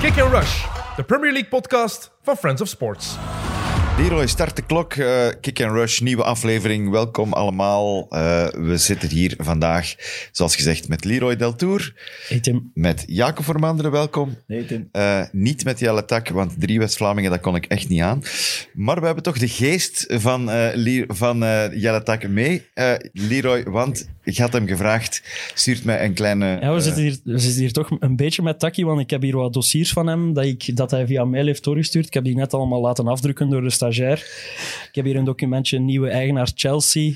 Kick and Rush, de Premier League podcast van Friends of Sports. Leroy, start de klok. eh, Kick and Rush, nieuwe aflevering. Welkom allemaal. Eh, we zitten hier vandaag, zoals gezegd, met Leroy Deltour. Hey Tim. Met Jacob Vermanderen, welkom. Nee, Tim. Eh, niet met Jelle Tak, want drie West-Vlamingen, dat kon ik echt niet aan. Maar we hebben toch de geest van, eh, van eh, Jelle Tak mee. Eh, Leroy, want ik had hem gevraagd, stuurt mij een kleine... Ja, we, eh, zitten hier, we zitten hier toch een beetje met Taki, want ik heb hier wat dossiers van hem dat, ik, dat hij via mail heeft doorgestuurd. Ik heb die net allemaal laten afdrukken door de stagiair. Ik heb hier een documentje, nieuwe eigenaar Chelsea.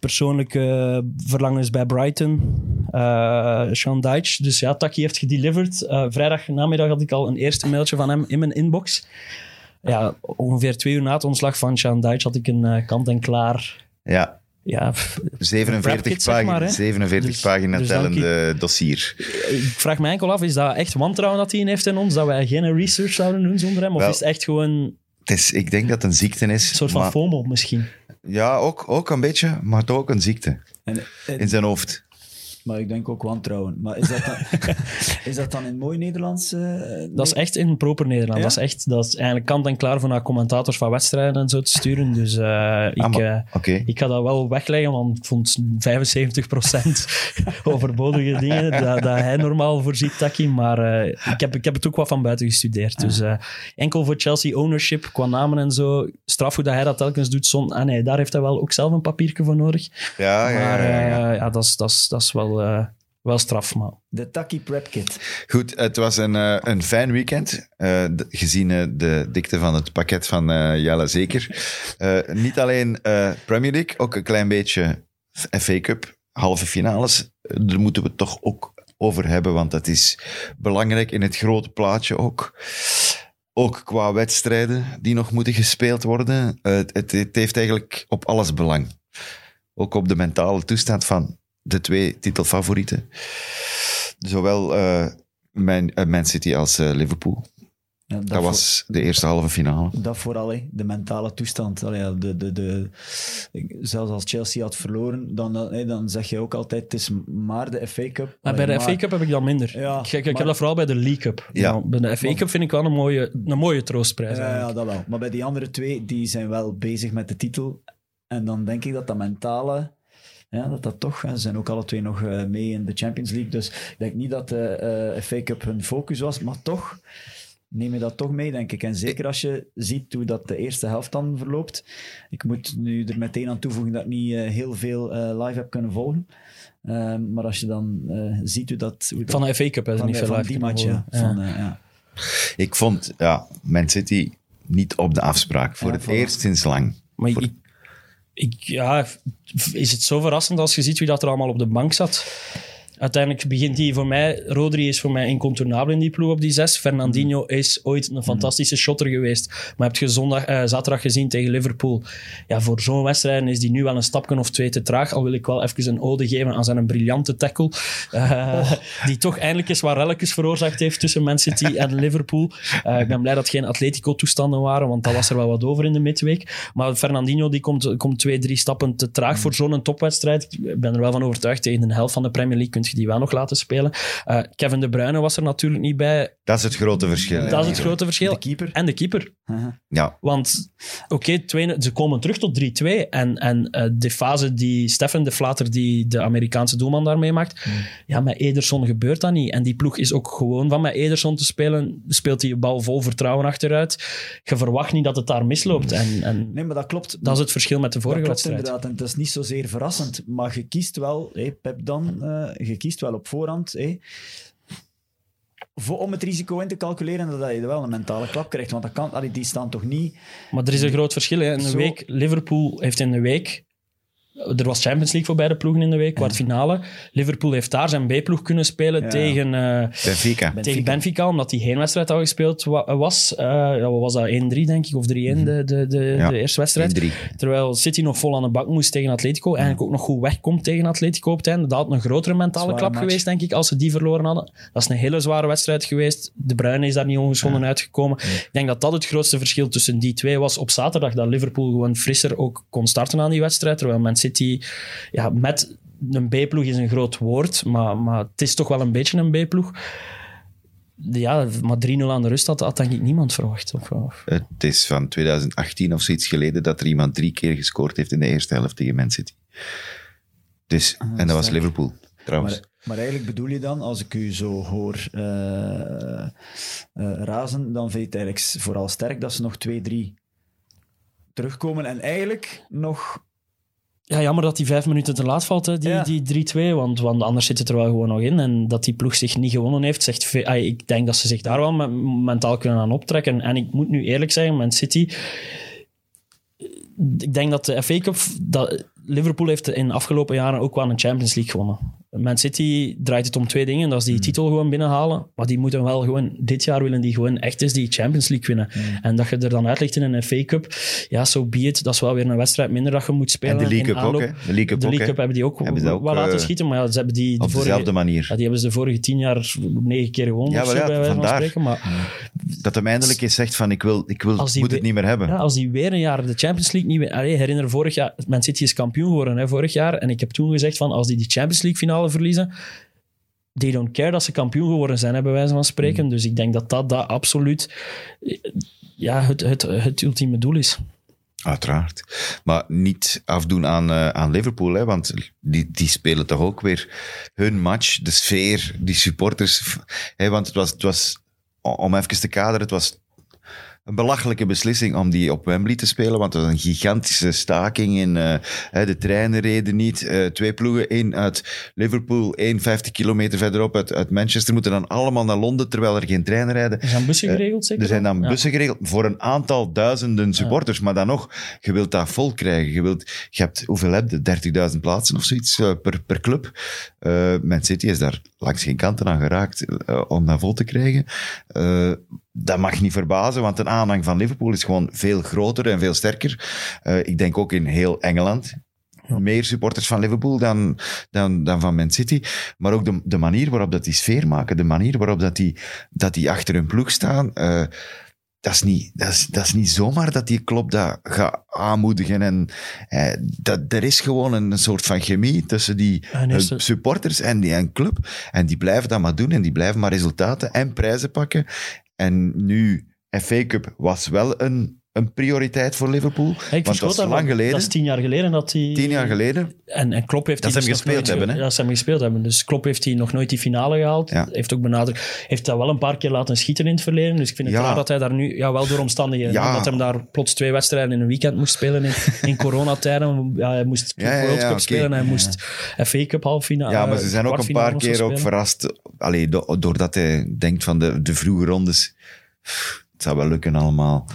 Persoonlijke verlangens bij Brighton. eh Sean Dyche. Dus ja, Taki heeft gedelivered. Eh vrijdag namiddag had ik al een eerste mailtje van hem in mijn inbox. Ja, ongeveer twee uur na het ontslag van Sean Dyche had ik een kant-en-klaar... Ja, Ja, pff, 47 Rapkit, zeg pagina, maar, hè. 47 Dus- pagina dus tellende dossier. Ik vraag me enkel af, is dat echt wantrouwen dat hij heeft in ons? Dat wij geen research zouden doen zonder hem? Of Wel, is het echt gewoon een Het is, ik denk dat het een ziekte is. soort van maar- FOMO misschien? Ja, ook, ook een beetje, maar toch ook een ziekte En, en- in zijn hoofd. Maar ik denk ook wantrouwen. Maar is dat dan, is dat dan in mooi Nederlands? eh, Dat is echt in proper Nederland. Ja? Dat, is echt, dat is eigenlijk kant en klaar voor naar commentators van wedstrijden en zo te sturen. Dus eh, ik, Ah, maar- eh, ik ga dat wel wegleggen, want ik vond 75% overbodige dingen dat, dat hij normaal voorziet, Taki. Maar eh, ik, heb, ik heb het ook wat van buiten gestudeerd. Dus eh, enkel voor Chelsea ownership, qua namen en zo. Straf hoe dat hij dat telkens doet. Zon, ah nee, daar heeft hij wel ook zelf een papiertje voor nodig. Ja, ja, Maar ja, ja. eh, ja, dat is, dat is, dat is wel, eh, wel straf. Maar De Taki Prep Kit. Goed, het was een, eh, een fijn weekend. eh, gezien de dikte van het pakket van eh Jelle zeker. Eh, niet alleen eh, Premier League, ook een klein beetje FA Cup, halve finales. Daar moeten we het toch ook over hebben, want dat is belangrijk in het grote plaatje ook. Ook qua wedstrijden die nog moeten gespeeld worden. Het, het, het heeft eigenlijk op alles belang. Ook op de mentale toestand van de twee titelfavorieten. Zowel eh Man, Man City als eh, Liverpool. Ja, dat, Dat voor- was de eerste halve finale. dat vooral, hè. de mentale toestand. Allee, de, de, de, zelfs als Chelsea had verloren, dan, dan, hè, dan zeg je ook altijd, het is maar de FA Cup. Maar bij de maar- FA Cup heb ik dat minder. Ja, ik, ik, ik maar- heb dat vooral bij de League Cup. Ja. Nou, bij de FA Cup vind ik wel een mooie, een mooie troostprijs. Ja, ja, dat wel. Maar bij die andere twee, die zijn wel bezig met de titel. En dan denk ik dat dat mentale... Ja, dat dat toch... Ze zijn ook alle twee nog eh, mee in de Champions League. Dus ik denk niet dat de eh FA Cup hun focus was. Maar toch neem je dat toch mee, denk ik. En zeker als je ziet hoe dat de eerste helft dan verloopt. Ik moet nu er meteen aan toevoegen dat ik niet eh, heel veel eh, live heb kunnen volgen. Ehm, maar als je dan eh, ziet hoe dat... Hoe Van de FA Cup is van, niet veel van live die match, ja. Van, Ja. eh, ja. Ik vond ja, Man City niet op de afspraak. Voor Ja, het voilà. eerst sinds lang. Maar Voor- ik, ik, ja, is het zo verrassend als je ziet wie dat er allemaal op de bank zat? Uiteindelijk begint die voor mij... Rodri is voor mij incontournabel in die ploeg op die zes. Fernandinho is ooit een fantastische shotter geweest. Maar heb je zondag, eh, zaterdag gezien tegen Liverpool? Ja, voor zo'n wedstrijd is die nu wel een stapje of twee te traag. Al wil ik wel even een ode geven aan zijn briljante tackle. Eh, Die toch eindelijk eens wat relletjes veroorzaakt heeft tussen Man City en Liverpool. Eh, ik ben blij dat het geen Atletico-toestanden waren, want dat was er wel wat over in de midweek. Maar Fernandinho die komt, komt twee, drie stappen te traag voor zo'n topwedstrijd. Ik ben er wel van overtuigd, tegen de helft van de Premier League kun je die wel nog laten spelen. Eh, Kevin De Bruyne was er natuurlijk niet bij. Dat is het grote verschil. Dat is het grote verschil. De keeper. En de keeper. Ja, Want, oké, twee- ze komen terug tot 3-2. En, en eh, de fase die Stefan de Flater, die de Amerikaanse doelman daarmee maakt, ja, met Ederson gebeurt dat niet. En die ploeg is ook gewoon van met Ederson te spelen. Speelt hij je bal vol vertrouwen achteruit. Je verwacht niet dat het daar misloopt. En, en Nee, maar dat klopt. dat is het verschil met de vorige dat klopt wedstrijd. inderdaad. En het is niet zozeer verrassend. Maar je kiest wel, hé, Pep dan, eh, je kiest wel op voorhand. hé, voor, om het risico in te calculeren dat je wel een mentale klap krijgt. Want dat kan, allee, die staan toch niet... Maar er is een groot verschil. Hè. In Zo- week, Liverpool heeft in de week Er was Champions League voor beide ploegen in de week, kwartfinale. Liverpool heeft daar zijn B-ploeg kunnen spelen Ja. tegen, eh, Benfica. tegen Benfica, omdat die geen wedstrijd al gespeeld wa- was. Eh, ja, wat was dat? 1-3, denk ik, of 3-1, de, de, de, Ja. de eerste wedstrijd. 1-3. Terwijl City nog vol aan de bak moest tegen Atletico. Eigenlijk ook nog goed wegkomt tegen Atletico op het einde. Dat had een grotere mentale Zware klap match. geweest, denk ik, als ze die verloren hadden. Dat is een hele zware wedstrijd geweest. De Bruyne is daar niet ongeschonden uitgekomen. Ik denk dat dat het grootste verschil tussen die twee was op zaterdag. Dat Liverpool gewoon frisser ook kon starten aan die wedstrijd. Terwijl Man City ja, met een B-ploeg is een groot woord. Maar, maar het is toch wel een beetje een B-ploeg. ja, maar 3-0 aan de rust had, had denk ik niemand verwacht. Of, of- Het is van 2018 of zoiets geleden dat er iemand drie keer gescoord heeft in de eerste helft tegen Man City. Dus, en dat was. Liverpool, trouwens. Maar, maar eigenlijk bedoel je dan, als ik u zo hoor eh, eh, razen, dan vind je het eigenlijk vooral sterk dat ze nog 2-3 terugkomen en eigenlijk nog... Ja, jammer dat die vijf minuten te laat valt, hè, die, Ja. die 3-2. Want, want anders zit het er wel gewoon nog in. En dat die ploeg zich niet gewonnen heeft, zegt ah, ik denk dat ze zich daar wel me- mentaal kunnen aan optrekken. En ik moet nu eerlijk zeggen, Man City... Ik denk dat de FA Cup... Dat, Liverpool heeft in de afgelopen jaren ook wel een Champions League gewonnen. Man City draait het om twee dingen. Dat is die titel gewoon binnenhalen. Maar die moeten wel gewoon... Dit jaar willen die gewoon echt eens die Champions League winnen. En dat je er dan uit ligt in een FA Cup, ja, zo so be it. Dat is wel weer een wedstrijd minder dat je moet spelen. En de League Cup ook, hè? De League Cup De ook, League hè? Cup hebben die ook Hebben ook, wel laten eh, schieten, maar ja, ze hebben die de Op vorige, dezelfde manier. ja, die hebben ze de vorige tien jaar negen keer gewonnen. Ja, zo, bij wijze van vandaar. spreken. Maar Dat hem eindelijk eens zegt van ik wil, ik wil moet het we- niet meer hebben. ja, als die weer een jaar de Champions League niet... win- Allee, herinner vorig jaar... Man City is kampioen geworden hè, vorig jaar. En ik heb toen gezegd van als die die Champions League finale verliezen... They don't care dat ze kampioen geworden zijn, hè, bij wijze van spreken. Mm. Dus ik denk dat dat, dat absoluut ja, het, het, het ultieme doel is. Uiteraard. Maar niet afdoen aan, eh, aan Liverpool, hè, want die, die spelen toch ook weer hun match, de sfeer, die supporters. Hè, want het was, het was, om even te kaderen, het was een belachelijke beslissing om die op Wembley te spelen, want het was een gigantische staking in eh, de treinen reden niet. Eh, twee ploegen, één uit Liverpool, één 50 kilometer verderop uit, uit Manchester, moeten dan allemaal naar Londen, terwijl er geen treinen rijden. Er zijn bussen geregeld, zeker? Er zijn dan Ja. bussen geregeld voor een aantal duizenden supporters. Maar dan nog, je wilt dat vol krijgen. Je, wilt, je hebt, hoeveel heb je? 30.000 plaatsen of zoiets eh, per, per club. Eh Man City is daar langs geen kanten aan geraakt eh, om dat vol te krijgen. Dat mag niet verbazen, want de aanhang van Liverpool is gewoon veel groter en veel sterker. Eh, ik denk ook in heel Engeland. Meer supporters van Liverpool dan, dan, dan van Man City. Maar ook de, de manier waarop dat die sfeer maken, de manier waarop dat die, dat die achter hun ploeg staan. eh, dat is, niet, dat, is, dat is niet zomaar dat die club dat gaat aanmoedigen. En, eh, dat, er is gewoon een, een soort van chemie tussen die En er- supporters en die en club. En die blijven dat maar doen en die blijven maar resultaten en prijzen pakken. En nu, FA Cup was wel een, een prioriteit voor Liverpool. Ik want dat dat, lang geleden. Dat is tien jaar geleden dat hij... Tien jaar geleden. En, en Klopp heeft Dat die ze dus hem nog gespeeld nooit hebben, hè? Ja, ze hem gespeeld hebben. Dus Klopp heeft hij nog nooit die finale gehaald. Ja. Heeft ook benadrukt. Heeft dat wel een paar keer laten schieten in het verleden. Dus ik vind het Ja. raar dat hij daar nu... Ja, wel door omstandigheden. Ja. Dat hij daar plots twee wedstrijden in een weekend moest spelen in, in coronatijden. Ja, hij moest World ja, Cup spelen. Hij moest FA Cup halffinale... Ja, maar ze zijn ook een paar keer ook verrast. Allee, do- doordat hij denkt van de, de vroege rondes. Het zou wel lukken allemaal.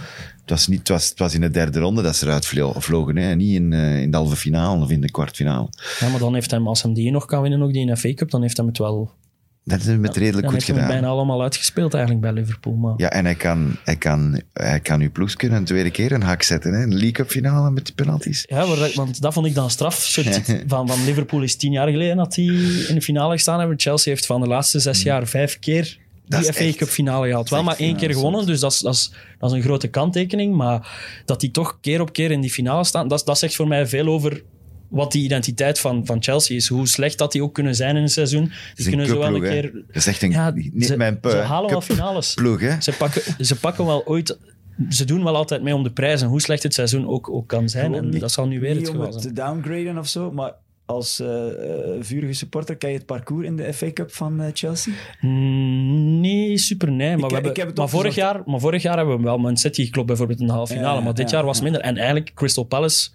Het was, niet, het, was, het was in de derde ronde dat ze eruit vlo- vlogen. Hè? Niet in, eh, in de halve finale of in de kwartfinale. Ja, maar dan heeft hij, als hem die nog kan winnen, ook die in FA Cup, dan heeft hij het wel... Dat we het redelijk goed heeft hij gedaan. bijna allemaal uitgespeeld eigenlijk bij Liverpool. Maar... Ja, en hij kan, hij kan, hij kan uw een tweede keer een hak zetten. Hè? Een League Cup finale met die penalties. Ja, maar dat- want dat vond ik dan straf. Van, van Liverpool is tien jaar geleden dat die in de finale gestaan hebben. Chelsea heeft van de laatste zes jaar vijf keer die is FA Cup finale gehaald. Wel maar één keer gewonnen, dus dat is, dat, is, dat is een grote kanttekening. Maar dat die toch keer op keer in die finale staan, dat, dat zegt voor mij veel over wat die identiteit van, van Chelsea is. Hoe slecht dat die ook kunnen zijn in een seizoen. Het Die is een kunnen zo wel een keer... Dat is echt een, Ja, niet ze, mijn ze halen wel cup finales. ploeg, hè. Ze pakken, ze pakken wel ooit... Ze doen wel altijd mee om de prijzen, hoe slecht het seizoen ook, ook kan zijn. Gewoon En niet- dat zal nu weer niet het om geval het zijn. te downgraden of zo, maar als eh, eh, vurige supporter ken je het parcours in de FA Cup van eh, Chelsea? Mm, Nee, super nee. Maar, Ik- we hebben, maar, vorig jaar, maar vorig jaar hebben we wel Man City geklopt, bijvoorbeeld in de halve finale. Ja, maar dit ja, jaar was ja. minder. En eigenlijk, Crystal Palace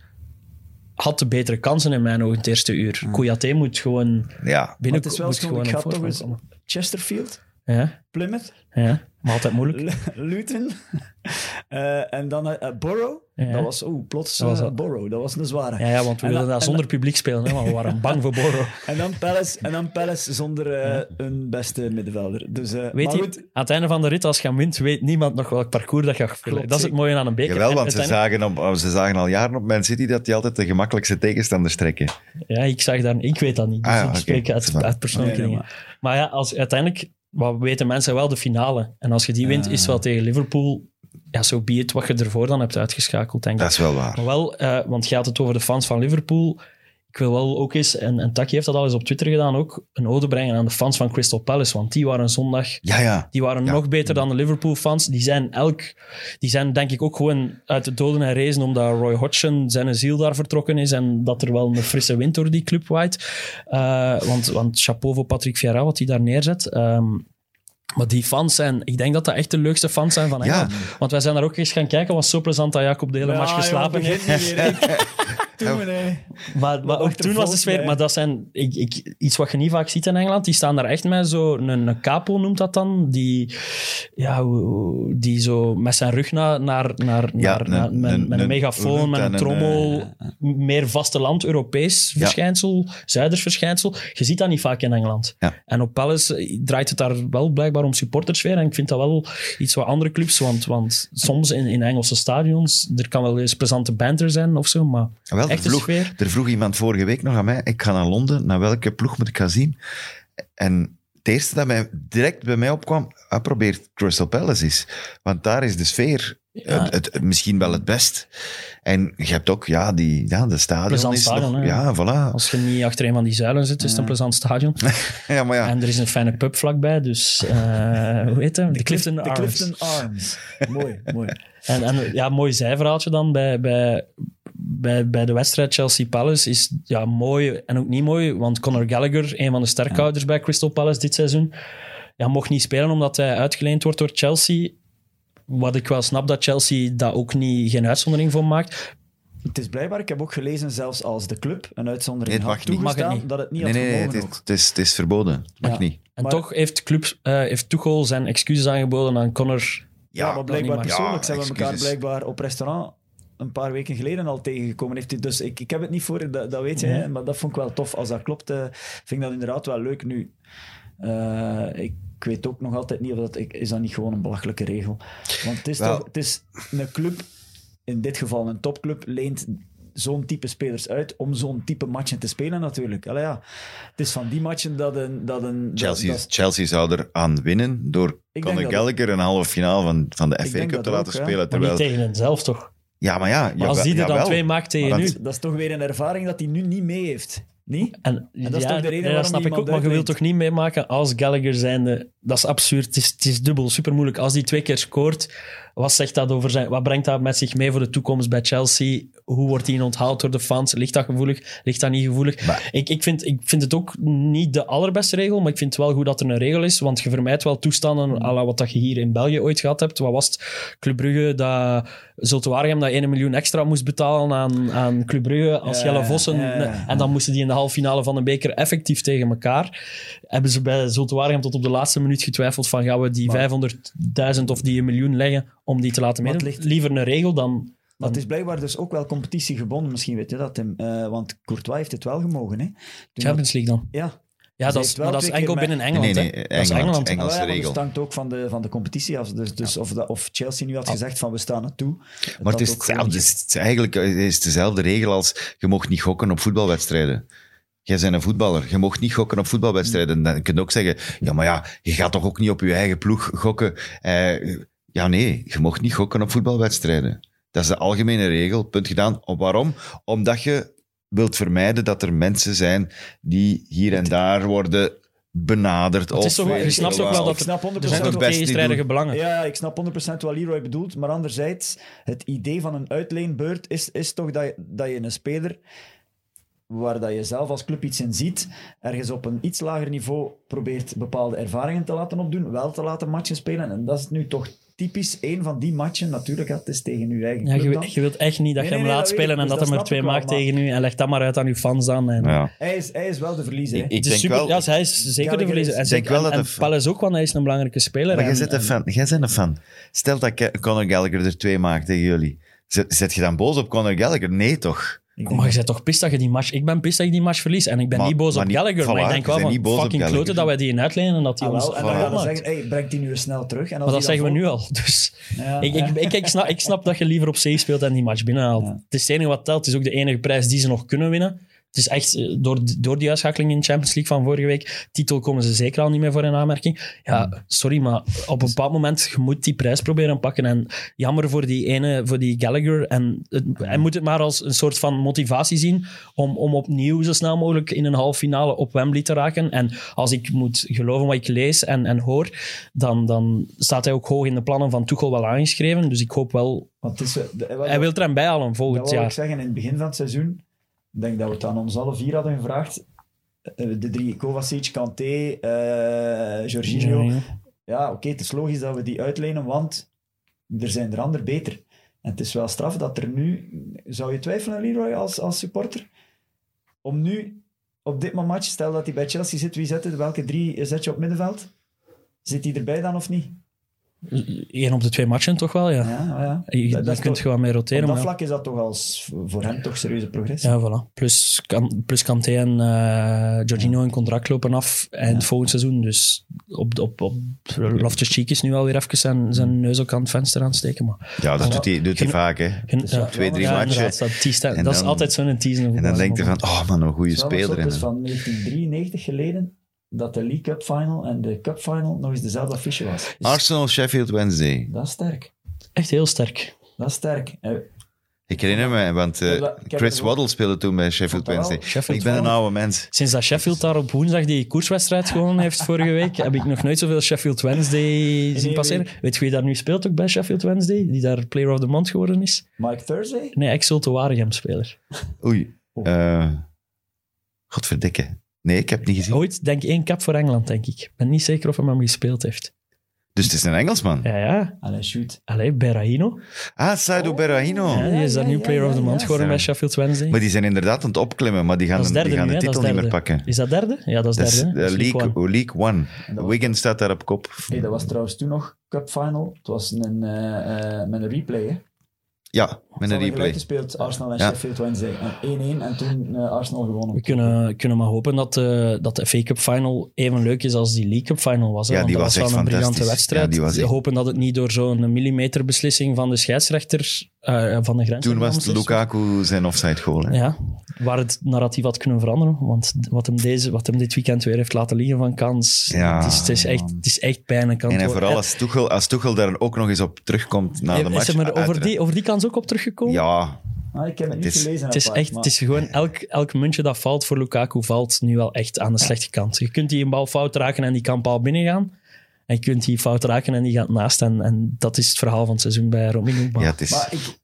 had de betere kansen in mijn ogen het eerste uur. Kouyaté moet gewoon Ja, Maar binnen het is wel moet schoon. gewoon Ik ga toch eens. Chesterfield, Ja, Plymouth, ja, maar altijd moeilijk. Luton eh, en dan eh, Borough. Ja. Dat was, oeh, plots Dat was eh, dat. Borough. Dat was een zware. Ja, ja, want we En wilden dan- dat zonder publiek spelen, hè, want we waren bang voor Boro. En dan Palace, en dan Palace zonder eh, een beste middenvelder. Dus, eh, Weet maar je, goed, aan het einde van de rit, als je wint, weet niemand nog welk parcours dat je gaat spelen. Klopt, Dat is het mooie aan een beker. Jawel, want ze zagen, op, ze zagen al jaren op Man City dat die altijd de gemakkelijkste tegenstanders trekken. Ja, ik zag daar... Ik weet dat niet, dus Ah ja, ik spreek uit, uit persoonlijke dingen. Maar ja, als, uiteindelijk wat weten mensen wel de finale. En als je die wint, is het wel tegen Liverpool... Ja, zo be it wat je ervoor dan hebt uitgeschakeld, denk ik. Dat is wel waar. Maar wel, eh, want had het over de fans van Liverpool. Ik wil wel ook eens, en, en Taki heeft dat al eens op Twitter gedaan ook, een ode brengen aan de fans van Crystal Palace. Want die waren zondag Ja, ja. die waren Ja. nog beter dan de Liverpool-fans. Die zijn elk, die zijn denk ik ook gewoon uit de doden herrezen omdat Roy Hodgson zijn ziel daar vertrokken is en dat er wel een frisse wind door die club waait. Eh, want, want chapeau voor Patrick Vieira wat hij daar neerzet. Ehm, maar die fans zijn, ik denk dat dat echt de leukste fans zijn van Ja. Engeland. Want wij zijn daar ook eens gaan kijken. Het was zo plezant dat Jacob de hele match geslapen heeft. Toen nee. Maar, maar ook toen was de sfeer. Maar dat zijn ik, ik, iets wat je niet vaak ziet in Engeland. Die staan daar echt met zo een, een capo noemt dat dan. Die, ja, die zo met zijn rug naar, naar, naar, Ja, naar, een- naar- met, een- met een een- megafoon, met een trommel. meer vasteland, Europees Ja. verschijnsel, Zuiders verschijnsel. Je ziet dat niet vaak in Engeland. Ja. En op Palace eh, draait het daar wel blijkbaar om supportersfeer. En ik vind dat wel iets wat andere clubs. Want, want soms in, in Engelse stadions, er kan wel eens plezante banter zijn of zo. Maar Wel, er, echte vroeg, sfeer. er vroeg iemand vorige week nog aan mij, ik ga naar Londen, naar welke ploeg moet ik gaan zien? En het eerste dat mij direct bij mij opkwam, ah, probeer Crystal Palace is. Want daar is de sfeer Ja. het, het- misschien wel het best. En je hebt ook, ja, die, ja de stadion Plezant is stadion, nog... hè. Ja, voilà. Als je niet achter een van die zuilen zit, is het een plezant stadion. Ja, maar ja. En er is een fijne pub vlakbij, dus eh, hoe heet het? De Clifton de Arms. Clifton Arms. mooi, mooi. En, en ja, mooi zijverhaaltje dan bij, bij, bij, bij de wedstrijd Chelsea Palace is ja, mooi en ook niet mooi, want Conor Gallagher, een van de sterkhouders bij Crystal Palace dit seizoen, ja, mocht niet spelen omdat hij uitgeleend wordt door Chelsea. Wat ik wel snap dat Chelsea dat ook niet, geen uitzondering voor maakt. Het is blijkbaar, ik heb ook gelezen, zelfs als de club een uitzondering Nee, het had mag. Mag toegestaan, niet. dat het niet Nee, had nee, nee, het gemogen is, het is, het is verboden. Het mag Ja. niet. En Maar- toch heeft, club, eh, heeft Tuchel zijn excuses aangeboden aan Conor. Ja, maar niet blijkbaar mag. persoonlijk Ja, zijn we elkaar blijkbaar op restaurant een paar weken geleden al tegengekomen. Heeft hij, dus ik, ik heb het niet voor, dat, dat weet je, maar dat vond ik wel tof. Als dat klopt, eh, vind ik dat inderdaad wel leuk. Nu, eh, ik weet ook nog altijd niet of dat ik, is dat niet gewoon een belachelijke regel. Want het is toch, het is een club, in dit geval een topclub, leent zo'n type spelers uit om zo'n type matchen te spelen natuurlijk. Allee, ja. Het is van die matchen dat een... Dat een Chelsea, dat- Chelsea zou er aan winnen door Conor Gallagher een halve finale van, van de Ik FA Cup te ook, laten ja. spelen. Maar Terwijl, niet tegen henzelf toch? ja, maar ja. Maar als jawel- die er dan jawel. twee maakt tegen nu, dat is toch weer een ervaring dat hij nu niet mee heeft. Niet? En, dat is ja, toch de reden nee, waarom dat snap ik ook, maar je wilt toch niet meemaken als Gallagher zijnde... Dat is absurd, het is, het is dubbel, super moeilijk. Als die twee keer scoort, wat zegt dat over zijn... Wat brengt dat met zich mee voor de toekomst bij Chelsea? Hoe wordt hij onthaald door de fans? Ligt dat gevoelig? Ligt dat niet gevoelig? Maar- Ik, ik, vind, ik vind het ook niet de allerbeste regel, maar ik vind wel goed dat er een regel is, want je vermijdt wel toestanden à la wat dat je hier in België ooit gehad hebt. Wat was het? Club Brugge, dat Zulte Waregem dat 1 miljoen extra moest betalen aan, aan Club Brugge als Jelle Vossen. ja, ja, ja. En dan moesten die in de halve finale van de beker effectief tegen elkaar. Hebben ze bij Zulte Waregem tot op de laatste minuut getwijfeld van gaan we die Maar- 500.000 of die een miljoen leggen om die te laten meedoen. ligt- Liever een regel dan... Maar het is blijkbaar dus ook wel competitiegebonden, misschien weet je dat, Tim. Eh, want Courtois heeft het wel gemogen. Hè? Toen Champions League dan. dat- ja, Ja, dat is, maar dat is enkel met- binnen Engeland. Nee, hè. nee, dat is Engeland, Engeland. Engelse Ah, ja, maar regel. dat hangt ook van de, van de competitie af. Dus, dus of, dat, of Chelsea nu had gezegd van we staan het toe. Maar het is, hetzelfde, het eigenlijk het is dezelfde regel als je mocht niet gokken op voetbalwedstrijden. Jij bent een voetballer, je mocht niet gokken op voetbalwedstrijden. Dan kun je ook zeggen, ja, maar ja, je gaat toch ook niet op je eigen ploeg gokken? Eh, ja, nee, je mocht niet gokken op voetbalwedstrijden. Dat is de algemene regel, punt gedaan. Op waarom? Omdat je wilt vermijden dat er mensen zijn die hier en daar worden benaderd. Het is of toch- je ik snapt ook wel wat. dat Ik snap 100% Er zijn tegenstrijdige belangen. Ja, ik snap 100% wat Leroy bedoelt. Maar anderzijds, het idee van een uitleenbeurt is, is toch dat je, dat je een speler waar dat je zelf als club iets in ziet, ergens op een iets lager niveau probeert bepaalde ervaringen te laten opdoen, wel te laten matchen spelen. En dat is nu toch typisch een van die matchen. Natuurlijk, het is tegen je eigen Ja, club je, dan. je wilt echt niet dat Nee, je hem nee, laat dat spelen en dus dat hem dat er twee maakt maar- tegen u. En leg dat maar uit aan uw fans dan. En, Ja. Hij, is, hij is wel de verliezer. hè. Ik, ik Het is denk super, wel... ja, hij is zeker de verliezer. is- En, Ik denk wel en, dat en Palace ook, want hij is een belangrijke speler. Maar jij En- bent een en- fan. Jij bent een fan. Stel dat Ke- Conor Gallagher er twee maakt tegen jullie. Zet, zet je dan boos op Conor Gallagher? Nee, toch? Ik Maar je dat- bent toch pist dat je die match... Ik ben pist dat ik die match verlies. En ik ben Maar- niet boos op niet- Gallagher. maar ik denk je wel van fucking kloten dat wij die in uitlenen en dat hij Ah, ons wel, en dan gaan we zeggen, hey, brengt hij nu eens snel terug. En als Maar dat zeggen we nu al. Dus Ja, ik, ik, ja. ik, ik, snap, ik snap dat je liever op zee speelt en die match binnenhaalt. Ja. Het is het enige wat telt. Het is ook de enige prijs die ze nog kunnen winnen. Het is echt, eh, door, door die uitschakeling in de Champions League van vorige week, titel komen ze zeker al niet meer voor in aanmerking. Ja, sorry, maar op een bepaald moment, je moet die prijs proberen pakken. En jammer voor die ene, voor die Gallagher. En het, hij moet het maar als een soort van motivatie zien om, om opnieuw zo snel mogelijk in een halve finale op Wembley te raken. En als ik moet geloven wat ik lees en, en hoor, dan, dan staat hij ook hoog in de plannen van Tuchel wel aangeschreven. Dus ik hoop wel... Het is, eh, Hij wil er aan bijhalen dat volgend wou ik jaar. zeggen, in het begin van het seizoen, ik denk dat we het aan ons alle vier hadden gevraagd. Eh, De drie, Kovacic, Kanté, eh Jorginho. Ja, oké, het is logisch dat we die uitlenen, want er zijn er anderen beter. En het is wel straf dat er nu... Zou je twijfelen, Leroy, als, als supporter? Om nu, op dit moment, stel dat hij bij Chelsea zit, wie zet het? Welke drie zet je op middenveld? Zit hij erbij dan of niet? Eén op de twee matchen toch wel, ja. Ja, ja. Je, Dat- daar dat kun je toch- gewoon mee Op roteren. dat maar- vlak is dat toch als voor hem toch serieuze progressie. Ja, voilà. Plus, kan, plus Kanté en eh Jorginho hun contract lopen af eind volgend seizoen. Dus op, op, op Loftus-Cheek is nu alweer even zijn, zijn neus ook aan het venster aan het steken. Maar, Ja, dat doet hij, doet hij vaak, hè. Twee, drie ja, matchen. Dat, dat is altijd zo'n teaser. En dan denk je van, oh man, een goede speler. Het is van 1993 geleden dat de League Cup Final en de Cup Final nog eens dezelfde affiche was. Arsenal, Sheffield Wednesday. Dat is sterk. Echt heel sterk. Dat is sterk. Eh, Ik herinner me, want eh, Chris Waddle speelde toen bij Sheffield. Wednesday. Sheffield ik ben een oude mens. Sinds dat Sheffield daar op woensdag die koerswedstrijd gewonnen heeft vorige week, heb ik nog nooit zoveel Sheffield Wednesday zien passeren. Weet je wie daar nu speelt ook bij Sheffield Wednesday? Die daar Player of the Month geworden is? Mike Thursday? Nee, ex-Zulte Waregem-speler. Oei. Oh. Eh Godverdikke. Nee, ik heb het niet gezien. Ooit, denk ik, één cap voor Engeland, denk ik. Ik ben niet zeker of hij hem gespeeld heeft. Dus het is een Engelsman. Ja, ja. Allee, shoot. Allee, Berahino. Ah, Saido Oh. Berahino. Ja, die is daar ja, nu ja, Player ja, of the ja. Month geworden Ja. bij Sheffield Wednesday. Maar die zijn inderdaad aan het opklimmen, maar die gaan, die gaan nu, de titel niet meer pakken. Is dat derde? Ja, dat is Dat derde. eh, League, One. League One. Was- Wigan staat daar op kop. Hey, dat was trouwens toen nog Cup Final. Het was een, eh, eh, met een replay. Hè. Ja, met een replay. gespeeld, Arsenal en Ja. Sheffield Wednesday. En 1-1 en toen eh, Arsenal gewonnen. We kunnen, kunnen maar hopen dat, eh, dat de FA Cup Final even leuk is als die League Cup Final was. Hè? Ja, Want die dat was was wel een briljante wedstrijd. Ja, die was echt- hopen dat het niet door zo'n millimeterbeslissing van de scheidsrechter eh, van de grens Toen was is. het Lukaku zijn offside goal. hè. Ja, waar het narratief had kunnen veranderen. Want wat hem, deze, wat hem dit weekend weer heeft laten liggen van kans, Ja, het, is, het, is echt, het is echt pijnlijk. aan En worden. vooral als Tuchel, als Tuchel daar ook nog eens op terugkomt na de is match. er maar over die, over die kans ook op teruggekomen? Ja, Ah, ik heb het niet Het is- gelezen. Het is, apart, echt, maar- het is gewoon elk, elk muntje dat valt voor Lukaku valt nu wel echt aan de slechte kant. Je kunt die een bal fout raken en die kan bal binnengaan. En je kunt die fout raken en die gaat naast. En, en dat is het verhaal van het seizoen bij Romelu. Maar ja het is... Maar ik,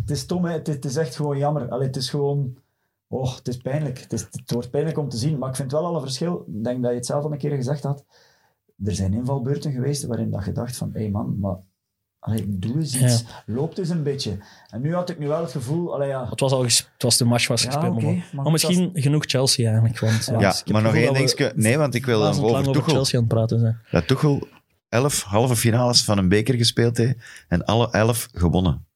het is stom. Het, is, het is echt gewoon jammer. Allee, het is gewoon... Oh, het is pijnlijk. Het, is, het wordt pijnlijk om te zien. Maar ik vind wel al een verschil. Ik denk dat je het zelf al een keer gezegd had. Er zijn invalbeurten geweest waarin dat je dacht van... Hé hey man, maar... Allee, doe eens iets. Loopt eens een beetje. En nu had ik nu wel het gevoel... Allee, ja, het was al het was de match was Ja, gespeeld. maar, misschien genoeg Chelsea eigenlijk. Want, Ja, ja, maar nog één we dingetje. Nee, want ik wil dan over over Tuchel. Chelsea aan het praten zijn. Dat Tuchel elf halve finales van een beker gespeeld heeft en alle elf gewonnen.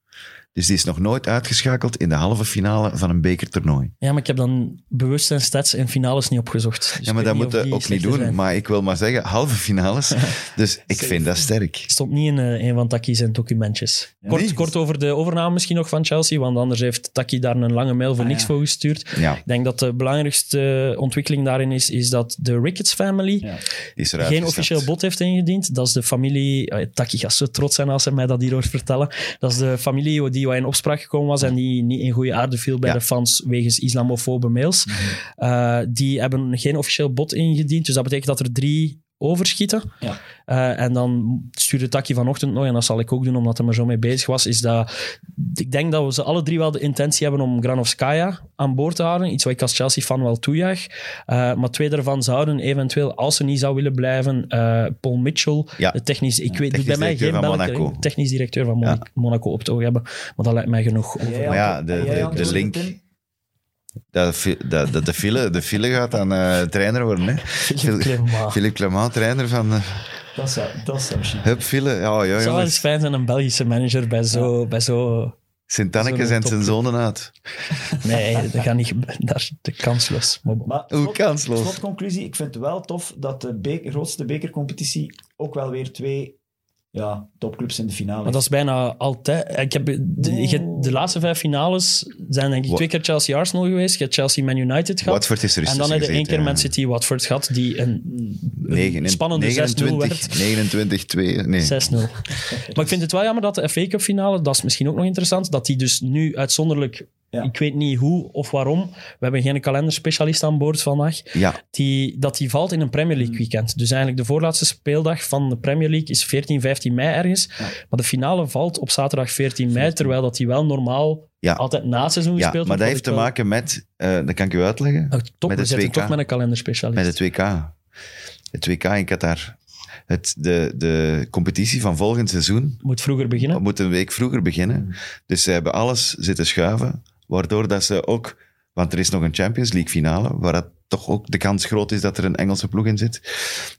Dus die is nog nooit uitgeschakeld in de halve finale van een bekertoernooi. Ja, maar ik heb dan bewust zijn stats en finales niet opgezocht. Dus ja, maar dat weet moet of je ook niet doen. zijn. Maar ik wil maar zeggen, halve finales. dus ik vind dat sterk. stond niet in eh, een van Taki's documentjes. Kort, Nee. kort over de overname misschien nog van Chelsea, want anders heeft Taki daar een lange mail voor Ah, niks ja. voor gestuurd. Ja, Ik denk dat de belangrijkste ontwikkeling daarin is, is dat de Ricketts family Ja. is geen officieel bod heeft ingediend. Dat is de familie... eh, Taki gaat zo trots zijn als hij mij dat hier hoort vertellen. Dat is de familie die wat in opspraak gekomen was en die niet in goede aarde viel bij Ja. de fans wegens islamofobe mails. Eh, die hebben geen officieel bod ingediend. Dus dat betekent dat er drie overschieten. Ja. Eh, en dan stuurde Taki vanochtend nog, en dat zal ik ook doen omdat hij er zo mee bezig was, is dat ik denk dat we ze alle drie wel de intentie hebben om Granovskaya aan boord te houden. Iets wat ik als Chelsea-fan wel toejuich. Eh, maar twee daarvan zouden eventueel, als ze niet zou willen blijven, eh, Paul Mitchell, Ja. de technisch, ik weet, doet Technisch bij mij directeur geen van Belg, Monaco. technisch directeur van Ja. Monaco op te oog hebben. Maar dat lijkt mij genoeg. Maar ja, de- de- de link-? Dat, fi- dat, dat de, file, de file gaat aan eh, trainer worden. Hè. Philippe Clement. Philippe Clement, trainer van uh, Dat zou, dat zou. Hup File. Ja, ja Het zou wel eens fijn zijn, een Belgische manager bij zo... Bij zo Sint-Anneke zendt zijn zonen uit. nee, dat gaat niet. Daar is de kansloos. Maar. Maar Hoe slot- kansloos. Slotconclusie, ik vind het wel tof dat de beker, grootste bekercompetitie ook wel weer twee ja, topclubs in de finale. Maar dat is bijna altijd... Ik heb de, laatste vijf finales zijn denk ik twee keer Chelsea-Arsenal geweest. Je hebt Chelsea-Man United gehad. Watford is er en dan heb je één keer Man ja. City-Watford gehad, die een, spannende 6-0 werd. 29, 29, 2. Nee. 6-0. Maar ik vind het wel jammer dat de FA Cup finale, dat is misschien ook nog interessant, dat die dus nu uitzonderlijk, Ja. ik weet niet hoe of waarom, we hebben geen kalenderspecialist aan boord vandaag, Ja, die, dat die valt in een Premier League weekend. Dus eigenlijk de voorlaatste speeldag van de Premier League is 14, 15 mei ergens. Ja. Maar de finale valt op zaterdag 14 mei, terwijl dat die wel normaal Ja. altijd na het seizoen ja gespeeld maar wordt. dat heeft te wel- maken met, eh, dat kan ik u uitleggen, Oh, top, met we zitten 2K. toch met een kalenderspecialist. met het WK. Het WK in Qatar. Het, de, de competitie van volgend seizoen Moet vroeger beginnen. moet een week vroeger beginnen. Dus ze hebben alles zitten schuiven, waardoor dat ze ook... Want er is nog een Champions League finale, waar het toch ook de kans groot is dat er een Engelse ploeg in zit.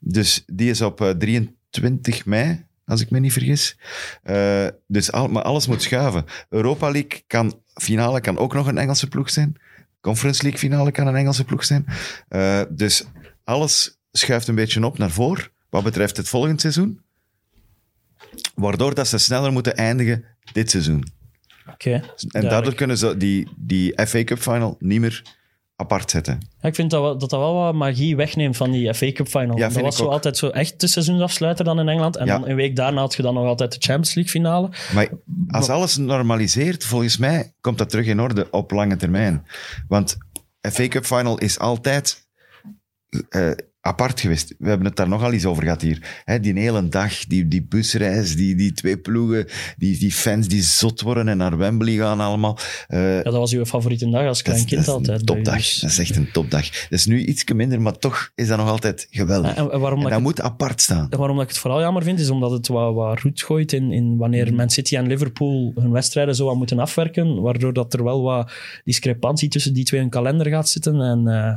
Dus die is op eh, 23 mei, als ik me niet vergis. Eh, dus al, maar alles moet schuiven. Europa League kan, finale kan ook nog een Engelse ploeg zijn. Conference League finale kan een Engelse ploeg zijn. Eh, dus alles schuift een beetje op naar voren, wat betreft het volgend seizoen. Waardoor dat ze sneller moeten eindigen dit seizoen. Oké. En daardoor kunnen ze die, die FA Cup final niet meer apart zetten. Ja, ik vind dat, wel, dat dat wel wat magie wegneemt van die FA Cup final. Ja, dat was zo ook. altijd zo echt de seizoensafsluiter dan in Engeland. En Ja. dan een week daarna had je dan nog altijd de Champions League finale. Maar als alles normaliseert, volgens mij komt dat terug in orde op lange termijn. Want FA Cup final is altijd eh, apart geweest. We hebben het daar nogal eens over gehad hier. Die hele dag, die, die busreis, die, die twee ploegen, die, die fans die zot worden en naar Wembley gaan allemaal. Eh, Ja, dat was uw favoriete dag als klein kind dat is altijd. topdag. Dat is echt een topdag. Dat is nu iets minder, maar toch is dat nog altijd geweldig. En, en waarom, En dat moet apart staan. waarom dat ik het vooral jammer vind, is omdat het wat, wat roet gooit in, in wanneer Man City en Liverpool hun wedstrijden zo wat moeten afwerken, waardoor dat er wel wat discrepantie tussen die twee in kalender gaat zitten. En eh,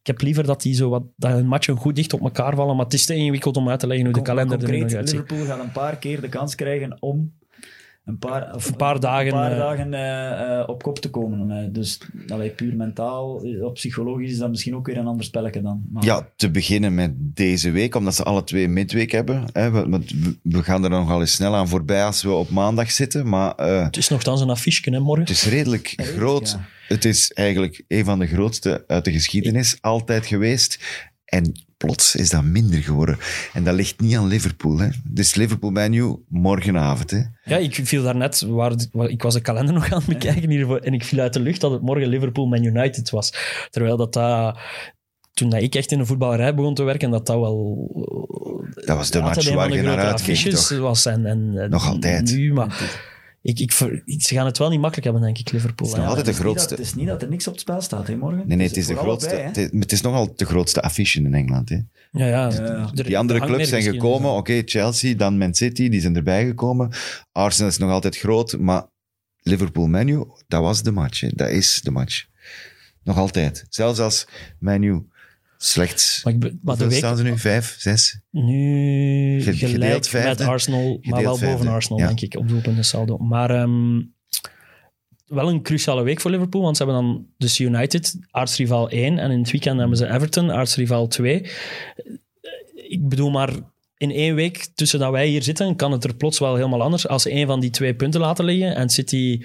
ik heb liever dat die zo wat, dat hun matchen goed dicht op elkaar vallen, maar het is te ingewikkeld om uit te leggen hoe de Con- kalender er nu uitziet. Liverpool gaat een paar keer de kans krijgen om een paar, of Een paar dagen, een paar eh, dagen eh, eh, op kop te komen. Dus allee, puur mentaal, op psychologisch is dat misschien ook weer een ander spelletje dan. Maar, Ja, te beginnen met deze week, omdat ze alle twee midweek hebben. Hè, we- want we, we gaan er nogal eens snel aan voorbij als we op maandag zitten. Maar eh, Het is nogthans een affiche, hè, morgen. het is redelijk Redelijk, groot. ja. Het is eigenlijk een van de grootste uit de geschiedenis, altijd geweest. En plots is dat minder geworden. En dat ligt niet aan Liverpool. Hè. Dus Liverpool bij New morgenavond. Hè. Ja, ik viel daarnet, waar, waar, ik was de kalender nog aan het bekijken hiervoor, en ik viel uit de lucht dat het morgen Liverpool Man United was. Terwijl dat, dat toen dat ik echt in de voetballerij begon te werken, dat dat wel... Dat was de match waar je naar uitkeek, toch? was. En, en, en Nog altijd. Nu, maar ik, ik, ze gaan het wel niet makkelijk hebben, denk ik, Liverpool. Het is nog altijd de grootste. dat- Het is niet dat er niks op het spel staat, hè, morgen. Nee, nee, het is de grootste. het, is, het is nogal de grootste affiche in Engeland. Hè. Ja, ja. Ja. Die andere er clubs zijn gekomen. Oké, Chelsea, dan Man City, die zijn erbij gekomen. Arsenal is nog altijd groot, maar Liverpool Menu, dat was de match. hè. Dat is de match. Nog altijd. Zelfs als Menu slechts... Maar, ik maar de week staan ze nu? Vijf, zes? nu Ge- gelijk gedeeld vijfde? met Arsenal, maar wel boven vijfde, Arsenal, ja. denk ik, op doelpunten saldo. Maar ehm, wel een cruciale week voor Liverpool, want ze hebben dan dus United, aartsrivaal 1, en in het weekend hebben ze Everton, aartsrivaal 2. Ik bedoel maar, in één week tussen dat wij hier zitten, kan het er plots wel helemaal anders. Als ze één van die twee punten laten liggen en City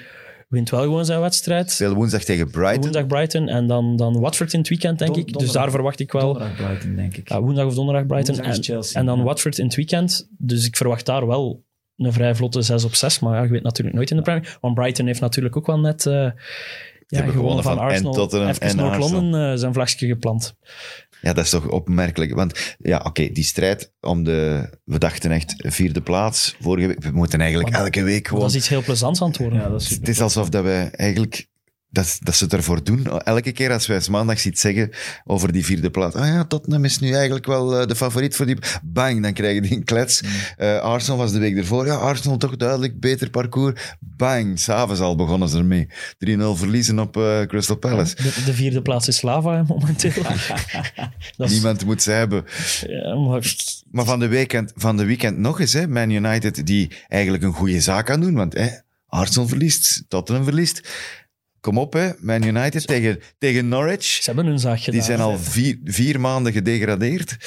wint wel gewoon zijn wedstrijd. Woensdag tegen Brighton. Woensdag Brighton en dan, dan Watford in het weekend, denk Don- ik. Dus daar verwacht ik wel... Donderdag Brighton, denk ik. Ja, woensdag of donderdag Brighton. Woensdag En, Chelsea, en dan ja. Watford in het weekend. Dus ik verwacht daar wel een vrij vlotte 6 op 6. Maar ja, je weet natuurlijk nooit in de Premier. Want Brighton heeft natuurlijk ook wel net eh, ja, gewonnen gewonnen van, van en Arsenal. Tottenham Even en Noord-Londen eh, zijn vlagje geplant. Ja, dat is toch opmerkelijk. Want ja, oké, die strijd om de... We dachten echt vierde plaats vorige week. We moeten eigenlijk elke week Dat gewoon... is iets heel plezants aan het worden. Ja, dat is Het is alsof dat wij eigenlijk... Dat, dat ze het ervoor doen. Elke keer als wij maandag iets zeggen over die vierde plaats. Ah ja, Tottenham is nu eigenlijk wel eh, de favoriet voor die... Bang, dan krijgen die een klets. Eh, Arsenal was de week ervoor. Ja, Arsenal toch duidelijk beter parcours. Bang, s'avonds al begonnen ze ermee. 3-0 verliezen op eh, Crystal Palace. De, de vierde plaats is Slava momenteel. is, Niemand moet ze hebben. ja, maar, Maar van de, weekend, van de weekend nog eens, hè, Man United, die eigenlijk een goede zaak aan doen. Want hè, Arsenal verliest, Tottenham verliest. Kom op, hè, Man United tegen, tegen Norwich. ze hebben hun zaak gedaan. Die zijn al vier, vier maanden gedegradeerd.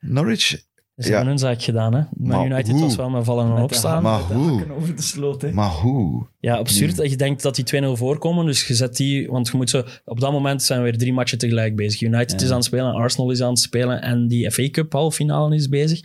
Norwich, Ze hebben hun zaak gedaan, hè. Man Maar United hoe? was wel met vallen en opstaan. Maar hoe? over de sloot, hè. Maar hoe? Ja, absurd dat je denkt dat die 2-0 voorkomen. Dus je zet die... Want je moet zo... Op dat moment zijn weer drie matchen tegelijk bezig. United is aan het spelen, Arsenal is aan het spelen en die FA Cup halffinale is bezig.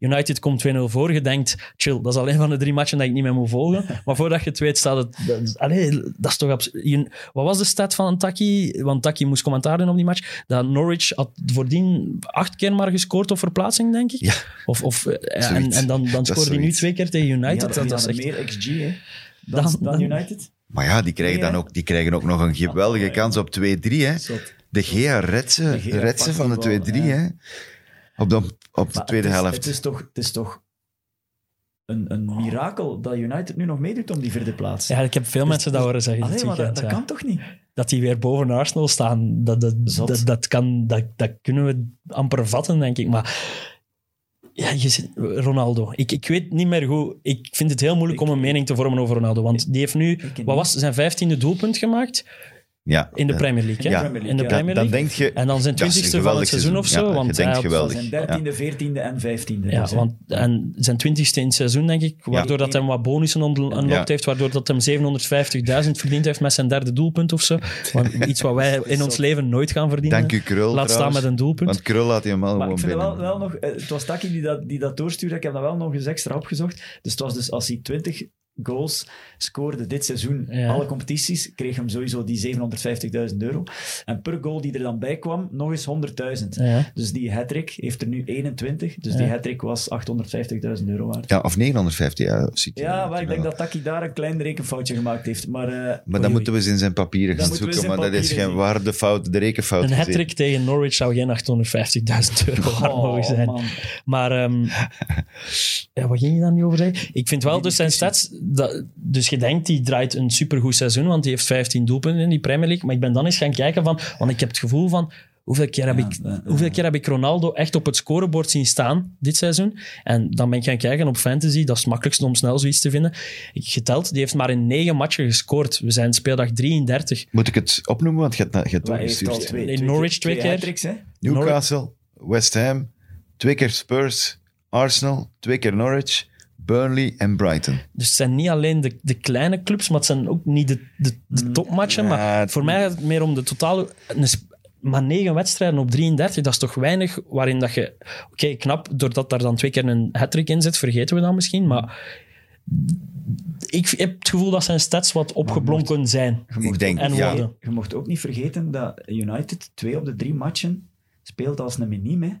United komt 2-0 voor. Je denkt, chill, dat is alleen van de drie matchen dat ik niet meer moet volgen. Maar voordat je het weet staat het... Dat, is- allee, dat is toch absurd. Je- Wat was de stat van Taki? Want Taki moest commentaar doen op die match. Dat Norwich had voordien acht keer maar gescoord op verplaatsing, denk ik. Ja. Of, of, eh, en, en dan, dan Dat scoorde hij nu twee keer tegen United. Dat, dat is meer XG, hè. Dan, Dan- dan, dan- United. Maar ja, die krijgen, dan ook, die krijgen ook nog een geweldige kans op 2-3. Hè. Zot. De Gea redt ze, ze van de die bal, 2-3. ja. Hè. Op de, op de Maar tweede het is, helft. Het is toch, het is toch een, een mirakel dat United nu nog meedoet om die vierde plaats. Ja, ik heb veel mensen dat horen zeggen dit Allee, maar dat, weekend. dat ja. kan toch niet? Dat die weer boven Arsenal staan, dat, dat, dat, dat, kan, dat, dat kunnen we amper vatten, denk ik. Maar ja, je zit, Ronaldo. Ik, ik weet niet meer hoe... Ik vind het heel moeilijk Ik- om een mening te vormen over Ronaldo. Want die heeft nu... Wat was zijn vijftiende doelpunt gemaakt? Ja. In de. Premier League, hè? Ja, Premier League, in de ja. Premier Dan, dan League. denk je... en dan zijn twintigste van het seizoen of zo. Ja, je want hij had- geweldig. Zijn dertiende, veertiende en vijftiende. Ja, dus, want, en zijn twintigste in het seizoen, denk ik. Waardoor dat hem wat bonussen ont- unlocked Ja. heeft. Waardoor dat hem 750.000 verdiend heeft met zijn derde doelpunt of zo. Want iets wat wij in ons leven nooit gaan verdienen. Dank u, Krul. Laat staan trouwens. met een doelpunt. Want Krul laat hij hem al Maar gewoon ik vind wel, wel nog... eh, Het was Taki die dat, die dat doorstuurde. Ik heb dat wel nog eens extra opgezocht. Dus het was dus als hij 20 goals scoorde dit seizoen, Ja. alle competities, kreeg hem sowieso die 750.000 euro. En per goal die er dan bij kwam, nog eens 100.000. Ja. Dus die hat heeft er nu 21. Dus Ja. die hat was 850.000 euro waard. Ja, of 950, ja. Ja, maar ik denk dat Taki daar een klein rekenfoutje gemaakt heeft. Maar, eh, Maar dan oei. moeten we eens in zijn papieren gaan zoeken. Maar dat is geen zien. waardefout, de rekenfout. Een hat tegen Norwich zou geen 850.000 euro waard oh, mogen zijn. man. Maar ehm, ja, wat ging je daar nu over zeggen? Ik vind wel Die dus zijn stats... Dat, dus je denkt, die draait een supergoed seizoen, want die heeft 15 doelpunten in die Premier League. Maar ik ben dan eens gaan kijken van... Want ik heb het gevoel van... Hoeveel keer, heb Ja, ik, ja, ja. hoeveel keer heb ik Ronaldo echt op het scorebord zien staan dit seizoen? En dan ben ik gaan kijken op fantasy. Dat is het makkelijkste om snel zoiets te vinden. Ik geteld, die heeft maar in negen matchen gescoord. We zijn speeldag 33. Moet ik het opnoemen? Want je hebt, je hebt doorgestuurd. twee, In twee Norwich twee keer. Newcastle, West Ham, twee keer Spurs, Arsenal, twee keer Norwich, Burnley en Brighton. Dus het zijn niet alleen de, de kleine clubs, maar het zijn ook niet de, de, de topmatchen. Ja, maar voor mij gaat het meer om de totale... maar negen wedstrijden op 33, dat is toch weinig waarin dat je... Oké, knap, doordat daar dan twee keer een hat in zit, vergeten we dat misschien. Maar ik heb het gevoel dat zijn stats wat opgeblonken zijn. Je mocht Ik denk, ook- En ja, worden. Je mocht ook niet vergeten dat United twee op de drie matchen speelt als een minime.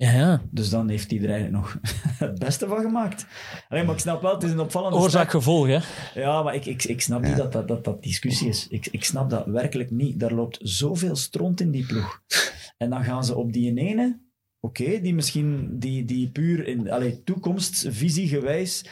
Ja, ja. Dus dan heeft hij er eigenlijk nog het beste van gemaakt. Alleen, maar ik snap wel, het is een opvallende Oorzaak-gevolg, hè. Ja, maar ik, ik, ik snap niet dat dat, dat dat discussie is. Ik, ik snap dat werkelijk niet. Daar loopt zoveel stront in die ploeg. En dan gaan ze op die ene, oké, die misschien die, die puur in allee, toekomstvisie gewijs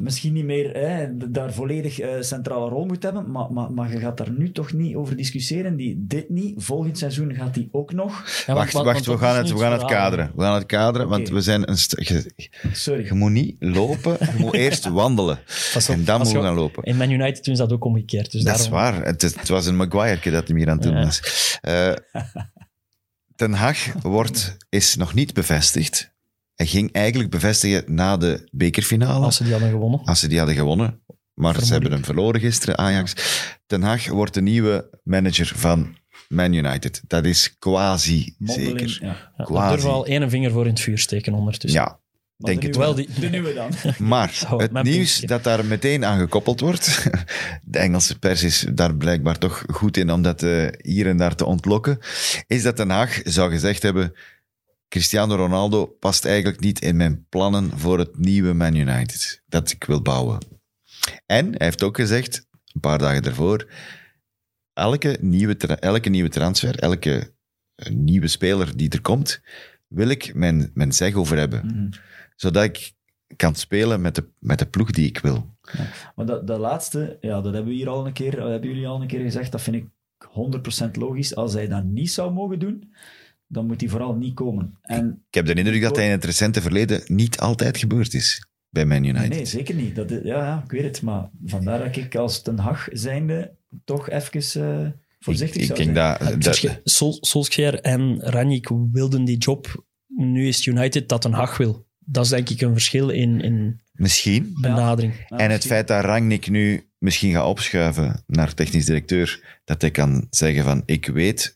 misschien niet meer hè, daar volledig eh, centrale rol moet hebben, maar, maar, maar je gaat daar nu toch niet over discussiëren. Die, dit niet, volgend seizoen gaat die ook nog. Ja, wacht, wacht, we gaan het, we gaan het kaderen. We gaan het kaderen, want we zijn een... Je, Sorry. je moet niet lopen, je moet eerst wandelen. Op, En dan moet je gaan lopen. In Man United doen ze dat ook omgekeerd. Dus Dat is waar. Het, het was een Maguire dat hem hier aan het doen Ja. was. Eh, Ten Hag wordt, is nog niet bevestigd. Hij ging eigenlijk bevestigen na de bekerfinale. Als ze die hadden gewonnen. Als ze die hadden gewonnen. Maar ze hebben hem verloren gisteren, Ajax. Ten Hag wordt de nieuwe manager van Man United. Dat is quasi Mondeling, zeker. Ja. Ja, Quasi. durf al één vinger voor in het vuur steken ondertussen. Ja, Maar denk de het nieuwe- wel. Die- De nieuwe dan. Maar Zo, het nieuws dat daar meteen aan gekoppeld wordt, de Engelse pers is daar blijkbaar toch goed in om dat eh, hier en daar te ontlokken, is dat Den Haag zou gezegd hebben, Cristiano Ronaldo past eigenlijk niet in mijn plannen voor het nieuwe Man United dat ik wil bouwen. En hij heeft ook gezegd, een paar dagen daarvoor, elke nieuwe, elke nieuwe transfer, elke eh, nieuwe speler die er komt, wil ik mijn, mijn zeg over hebben Mhm. zodat ik kan spelen met de, met de ploeg die ik wil. Maar dat, dat laatste, ja, dat hebben we hier al een keer, dat hebben jullie al een keer gezegd, dat vind ik 100% logisch. Als hij dat niet zou mogen doen, dan moet hij vooral niet komen. En Ik heb de indruk dat hij in het recente verleden niet altijd gebeurd is bij Man United. nee, zeker niet. Dat, is- ja, ja, ik weet het. Maar vandaar dat ik als Ten Hag zijnde toch even eh, ik, voorzichtig ik zou denk zijn. dat, Het dat verschil- Sol, Solskjaer en Ranjik wilden die job nu is het United dat een Hag wil. Dat is denk ik een verschil in, in Misschien. benadering. Ja, en het feit dat Rangnick nu misschien gaat opschuiven naar technisch directeur, dat hij kan zeggen van, ik weet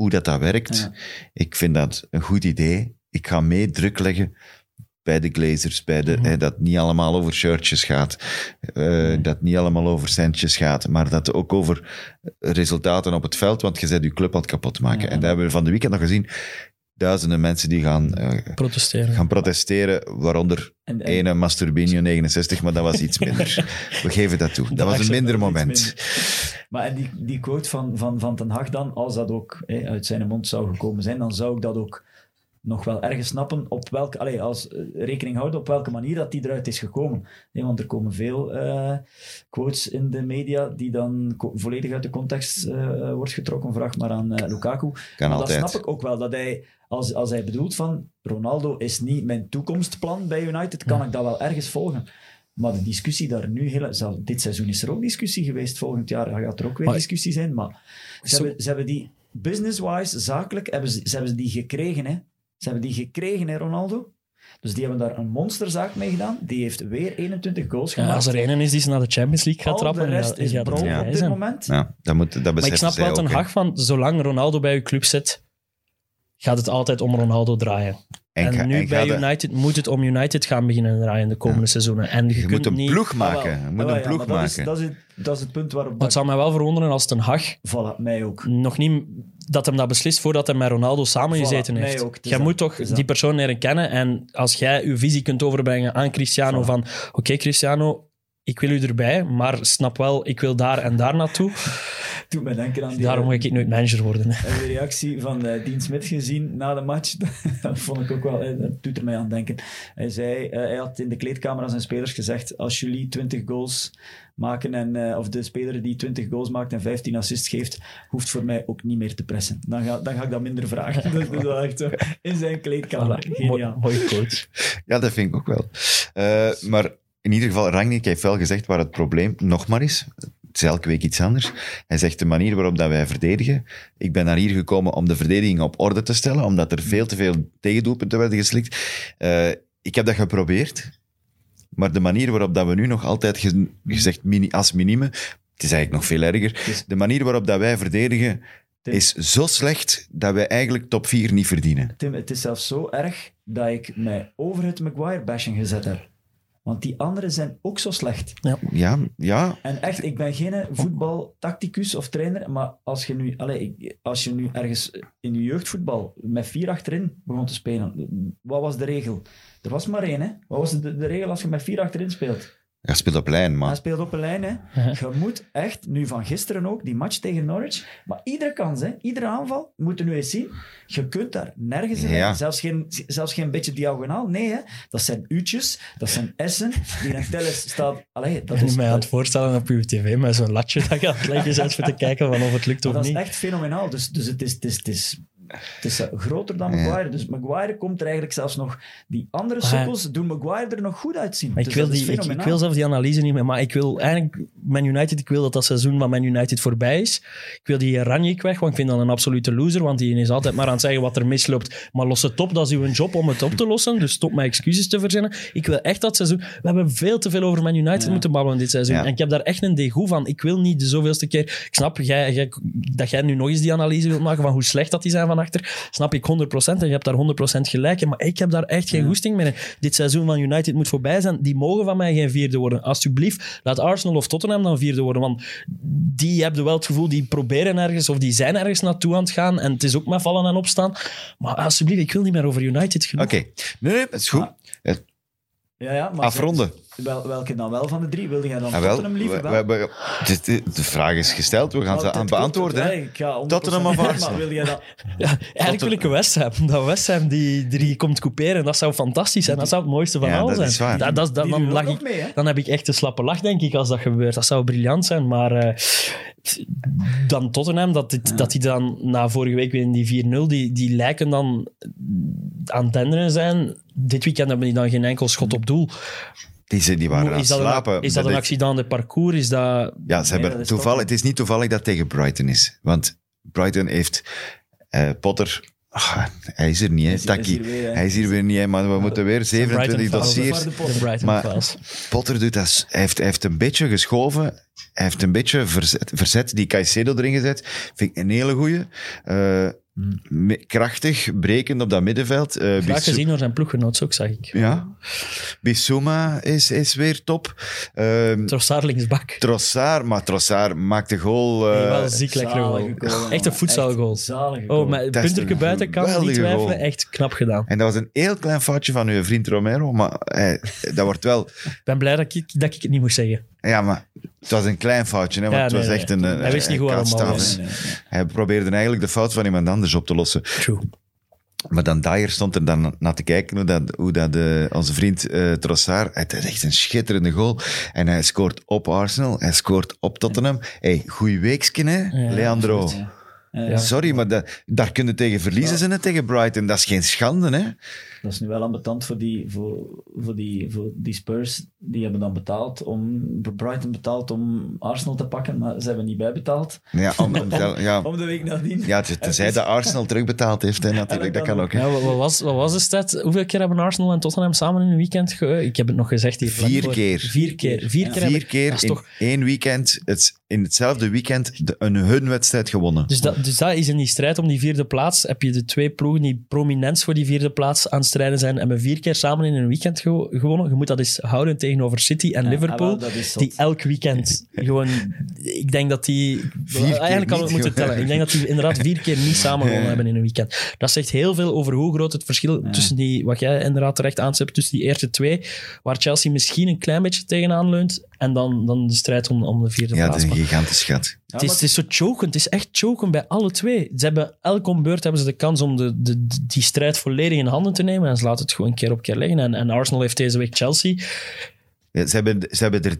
hoe dat, dat werkt. Ja. Ik vind dat een goed idee. Ik ga mee druk leggen bij de Glazers, bij de, Mhm. hè, dat het niet allemaal over shirtjes gaat, eh, dat het niet allemaal over centjes gaat, maar dat het ook over resultaten op het veld, want je zet je club aan het kapot maken. En dat hebben we van de weekend nog gezien. Duizenden mensen die gaan, eh, Protesteren. gaan protesteren, waaronder En- en- ene Masturbinio 69, maar dat was iets minder. We geven dat toe. Dat was een minder moment. minder. Maar en die, die quote van, van, van Ten Hag dan, als dat ook hè, uit zijn mond zou gekomen zijn, dan zou ik dat ook nog wel ergens snappen op welke, allee, als eh, rekening houden op welke manier dat die eruit is gekomen. Nee, want er komen veel eh, quotes in de media die dan volledig uit de context eh, wordt getrokken. Vraag maar aan Lukaku. Kan. Dat snap ik ook wel. Dat hij, als, als hij bedoelt van Ronaldo is niet mijn toekomstplan bij United, kan ik dat wel ergens volgen. Maar de discussie daar nu, heel, zelfs dit seizoen is er ook discussie geweest. Volgend jaar gaat er ook weer Maar- discussie zijn. Maar ze, Zo- hebben, ze hebben die business-wise, zakelijk, hebben ze, ze hebben die gekregen. Hè. Ze hebben die gekregen, hè, Ronaldo. Dus die hebben daar een monsterzaak mee gedaan. Die heeft weer 21 goals Ja, gemaakt. als er een is die ze naar de Champions League gaat Al trappen, de rest is het Ja. op dit moment. Ja, dat, moet, dat Maar ik snap wel ten. Hag van, zolang Ronaldo bij uw club zit, gaat het altijd om Ronaldo draaien. En, ga- nu bij de- United moet het om United gaan beginnen draaien de komende seizoenen. En je, Je kunt moet een niet... ploeg Ah, maken. Je moet Ah, een ja, ploeg maar dat is- maken. Dat is, het, dat is het punt waarop... Het zou mij wel verwonderen als Ten Hag Voilà, mij ook. nog niet dat hem dat beslist voordat hij met Ronaldo samengezeten Voilà, heeft. mij ook. Jij moet toch die persoon leren kennen en als jij je visie kunt overbrengen aan Cristiano Voilà. van oké Cristiano, ik wil u erbij, maar snap wel, ik wil daar en daar naartoe. Doet mij denken aan die, Daarom ga ik nooit manager worden. hè. Heb de reactie van eh Dean Smith gezien na de match? dat vond ik ook wel, eh, dat doet er mij aan denken. Hij zei, eh, hij had in de kleedkamer aan zijn spelers gezegd, als jullie 20 goals maken, en, eh, of de speler die 20 goals maakt en 15 assists geeft, hoeft voor mij ook niet meer te pressen. Dan ga, dan ga ik dat minder vragen. dat is wel echt zo. In zijn kleedkamer. Voilà. Mooi, coach. Ja, dat vind ik ook wel. Eh, maar in ieder geval, Rangnick heeft wel gezegd waar het probleem nog maar is. Het is elke week iets anders. Hij zegt de manier waarop dat wij verdedigen. Ik ben naar hier gekomen om de verdediging op orde te stellen, omdat er veel te veel tegendoelpunten werden geslikt. Eh, ik heb dat geprobeerd. Maar de manier waarop dat we nu nog altijd ge- gezegd mini, als minime, het is eigenlijk nog veel erger. De manier waarop dat wij verdedigen Tim. is zo slecht dat wij eigenlijk top 4 niet verdienen. Tim, het is zelfs zo erg dat ik mij over het Maguire-bashing gezet heb. Want die anderen zijn ook zo slecht. Ja, ja, En echt, ik ben geen voetbaltacticus of trainer, maar als je nu, allez, als je nu ergens in je jeugdvoetbal met vier achterin begon te spelen, wat was de regel? Er was maar één, hè? Wat was de, de regel als je met vier achterin speelt? Hij speelt op lijn, Hij maar speelt op een lijn, hè? Je moet echt, nu van gisteren ook, die match tegen Norwich, maar iedere kans, hè? Iedere aanval, moet je nu eens zien. Je kunt daar nergens in, Ja. zelfs, geen, zelfs geen beetje diagonaal. Nee, hè? Dat zijn u'tjes, dat zijn essen, die in telles staat... Allee, dat Ik is, mij aan het voorstellen op uw tv met zo'n latje dat je aan het leggen bent voor te kijken van of het lukt of dat is niet. echt fenomenaal. Dus, dus het is, het is, het is, het is eh, groter dan Ja. Maguire. Dus Maguire komt er eigenlijk zelfs nog... Die andere Maar- sukkels doen Maguire er nog goed uitzien. Maar ik Dus wil, die, ik, wil zelf die analyse niet meer, maar ik wil eigenlijk Man United, ik wil dat dat seizoen van Man United voorbij is. Ik wil die Ranjik weg, want ik vind dat een absolute loser, want die is altijd maar aan het zeggen wat er misloopt. Maar los het op, dat is uw job om het op te lossen, dus stop met excuses te verzinnen. Ik wil echt dat seizoen... We hebben veel te veel over Man United Ja. moeten babbelen dit seizoen. Ja. En ik heb daar echt een degoe van. Ik wil niet de zoveelste keer... Ik snap jij, jij- dat jij nu nog eens die analyse wilt maken van hoe slecht dat die zijn van achter. Snap ik 100% en je hebt daar 100% gelijk in, maar ik heb daar echt geen goesting meer in. Dit seizoen van United moet voorbij zijn. Die mogen van mij geen vierde worden. Alsjeblieft, laat Arsenal of Tottenham dan vierde worden. Want die hebben wel het gevoel, die proberen ergens of die zijn ergens naartoe aan het gaan. En het is ook met vallen en opstaan. Maar alsjeblieft, ik wil niet meer over United genoeg. Oké, nee, nee, dat is goed. Ah, Ja, ja, maar Afronden. Wel, welke dan wel van de drie? Wilde jij dan Ah, wel, Tottenham liever we- wel? we- we- de, de vraag is gesteld, we gaan ze aan het beantwoorden. klopt, hè. hè. Ik ga 100% Tottenham of maar Arsenal? wil jij dat... Ja, eigenlijk wil ik een West Ham. Dat West Ham die, die komt couperen, dat zou fantastisch zijn. Dat zou het mooiste van Ja, al dat zijn. is waar. Dat, dat, dan, lag ik, mee, dan heb ik echt een slappe lach, denk ik, als dat gebeurt. Dat zou briljant zijn. Maar eh, dan Tottenham, dat, dit, dat die dan na vorige week weer in die 4-0, die, die lijken dan aan het denderen zijn. Dit weekend hebben die dan geen enkel schot op doel. Die, die waren aan het is dat, slapen. een, is dat een accident de parcours? Is dat... Ja, ze Nee, hebben toevallig, het is niet toevallig dat tegen Brighton is. Want Brighton heeft eh, Potter hij is er niet, hè, Hij is- hij hier weer, hè. Hij is hier weer niet, hè, maar we moeten weer 27 Brighton files. dossiers. Maar-. Potter doet dat. Hij heeft, hij heeft een beetje geschoven. Hij heeft een beetje verzet, verzet die Caicedo erin gezet. Vind ik een hele goeie. Eh, me- krachtig, brekend op dat middenveld. Eh, Graag Bissou- gezien door zijn ploeggenoot, ook zag ik. Ja. Bissouma is, is weer top. Ehm Trossard linksbak. Trossard, maar Trossard maakt de goal. eh, Nee, wel ziek lekkere Zalige goal. goal, Echt een voetbalgoal. Oh, is punterke buiten kan niet twijfelen. goal. Echt knap gedaan. en dat was een heel klein foutje van uw vriend Romero, maar dat wordt wel... Ik ben blij dat ik, dat ik het niet moest zeggen. Ja, maar het was een klein foutje, hè, want Ja, het was nee, echt nee. een... Hij wist niet hoe allemaal. Hij probeerde eigenlijk de fout van iemand anders op te lossen. True. Maar dan Dyer stond er dan naar te kijken hoe dat, hoe dat eh, onze vriend eh Trossard, het is echt een schitterende goal. En hij scoort op Arsenal, hij scoort op Tottenham. Hey, goeie weeksken, hè, Ja, Leandro. absoluut, ja. Ja. Sorry, maar dat, daar kunnen tegen verliezen ze net tegen Brighton. Dat is geen schande, hè? Dat is nu wel ambetant voor die, voor, voor, die, voor die Spurs. Die hebben dan betaald om... Brighton betaald om Arsenal te pakken, maar ze hebben niet bijbetaald. Ja, om, om- ja, Om de week nadien. ja tenzij dat Arsenal terugbetaald heeft, hè, natuurlijk. Dat kan ook. Ja, wat, was, wat was de stat? Hoeveel keer hebben Arsenal en Tottenham samen in een weekend ge... Ik heb het nog gezegd hier. Vier voor. keer. Vier keer. Vier Ja. keer. Vier keer in toch- één weekend, het, in hetzelfde weekend, de, een hun wedstrijd gewonnen. Dus dat, dus dat is in die strijd om die vierde plaats. Heb je de twee ploegen die prominent voor die vierde plaats aan strijden zijn. En hebben vier keer samen in een weekend ge- gewonnen. Je moet dat eens houden tegenover City en Ja, Liverpool. ah, wel, dat zot. die elk weekend gewoon... Ik denk dat die... Eigenlijk we niet moeten tellen. Ik denk dat die inderdaad vier keer niet samen gewonnen Ja. hebben in een weekend. Dat zegt heel veel over hoe groot het verschil tussen die... Wat jij inderdaad terecht aanzet, tussen die eerste twee. Waar Chelsea misschien een klein beetje tegenaan leunt. En dan, dan de strijd om, om de vierde Ja, het plaats. is een gigantisch schat. Ja, het, is, maar- het is zo choken. Het is echt choken bij alle twee. Ze hebben, elke ombeurt hebben ze de kans om de, de, die strijd volledig in handen te nemen. En ze laten het gewoon keer op keer liggen. En, en Arsenal heeft deze week Chelsea. Ja, ze hebben, ze hebben er,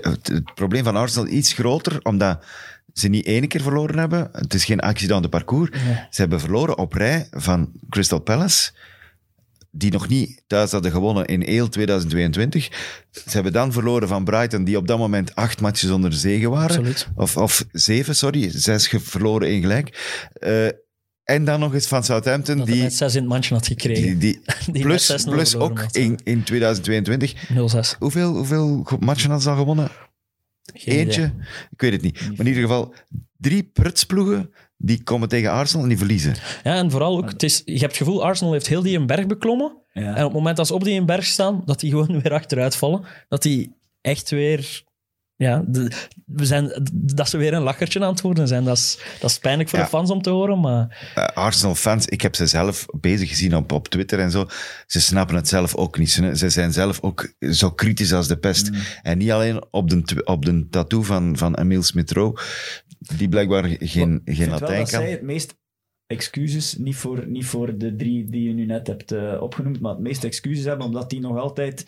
het het probleem van Arsenal iets groter, omdat ze niet één keer verloren hebben. Het is geen accident de parcours. Ze hebben verloren op rij van Crystal Palace, die nog niet thuis hadden gewonnen in heel 2022. Ze hebben dan verloren van Brighton, die op dat moment acht matches onder zegen waren. Absoluut. Of, of zeven, sorry. Zes verloren, één gelijk. Eh, en dan nog eens van Southampton, Dat die, net zes in het mandje had gekregen. die, die, Die plus, met 6-0 plus ook had. in, in 2022 0-6. Hoeveel, hoeveel matchen hadden ze al gewonnen? Geen Eentje? idee. Ik weet het niet. Maar in ieder geval, drie prutsploegen die komen tegen Arsenal en die verliezen. Ja, en vooral ook, het is, je hebt het gevoel, Arsenal heeft heel die een berg beklommen. Ja. En op het moment dat ze op die een berg staan, dat die gewoon weer achteruit vallen. Dat die echt weer... Ja, de- we zijn, dat ze weer een lachertje aan het worden zijn. Dat is, dat is pijnlijk voor Ja. de fans om te horen, maar... Eh, Arsenal-fans, ik heb ze zelf bezig gezien op, op Twitter en zo. Ze snappen het zelf ook niet. Ze, ze zijn zelf ook zo kritisch als de pest. En niet alleen op de, op de tattoo van, van Emile Smith-Rowe, die blijkbaar geen, Ik geen vind wel Latijn dat zij het meest excuses, niet voor, niet voor de drie die je nu net hebt eh, opgenoemd, maar het meeste excuses hebben, omdat die nog altijd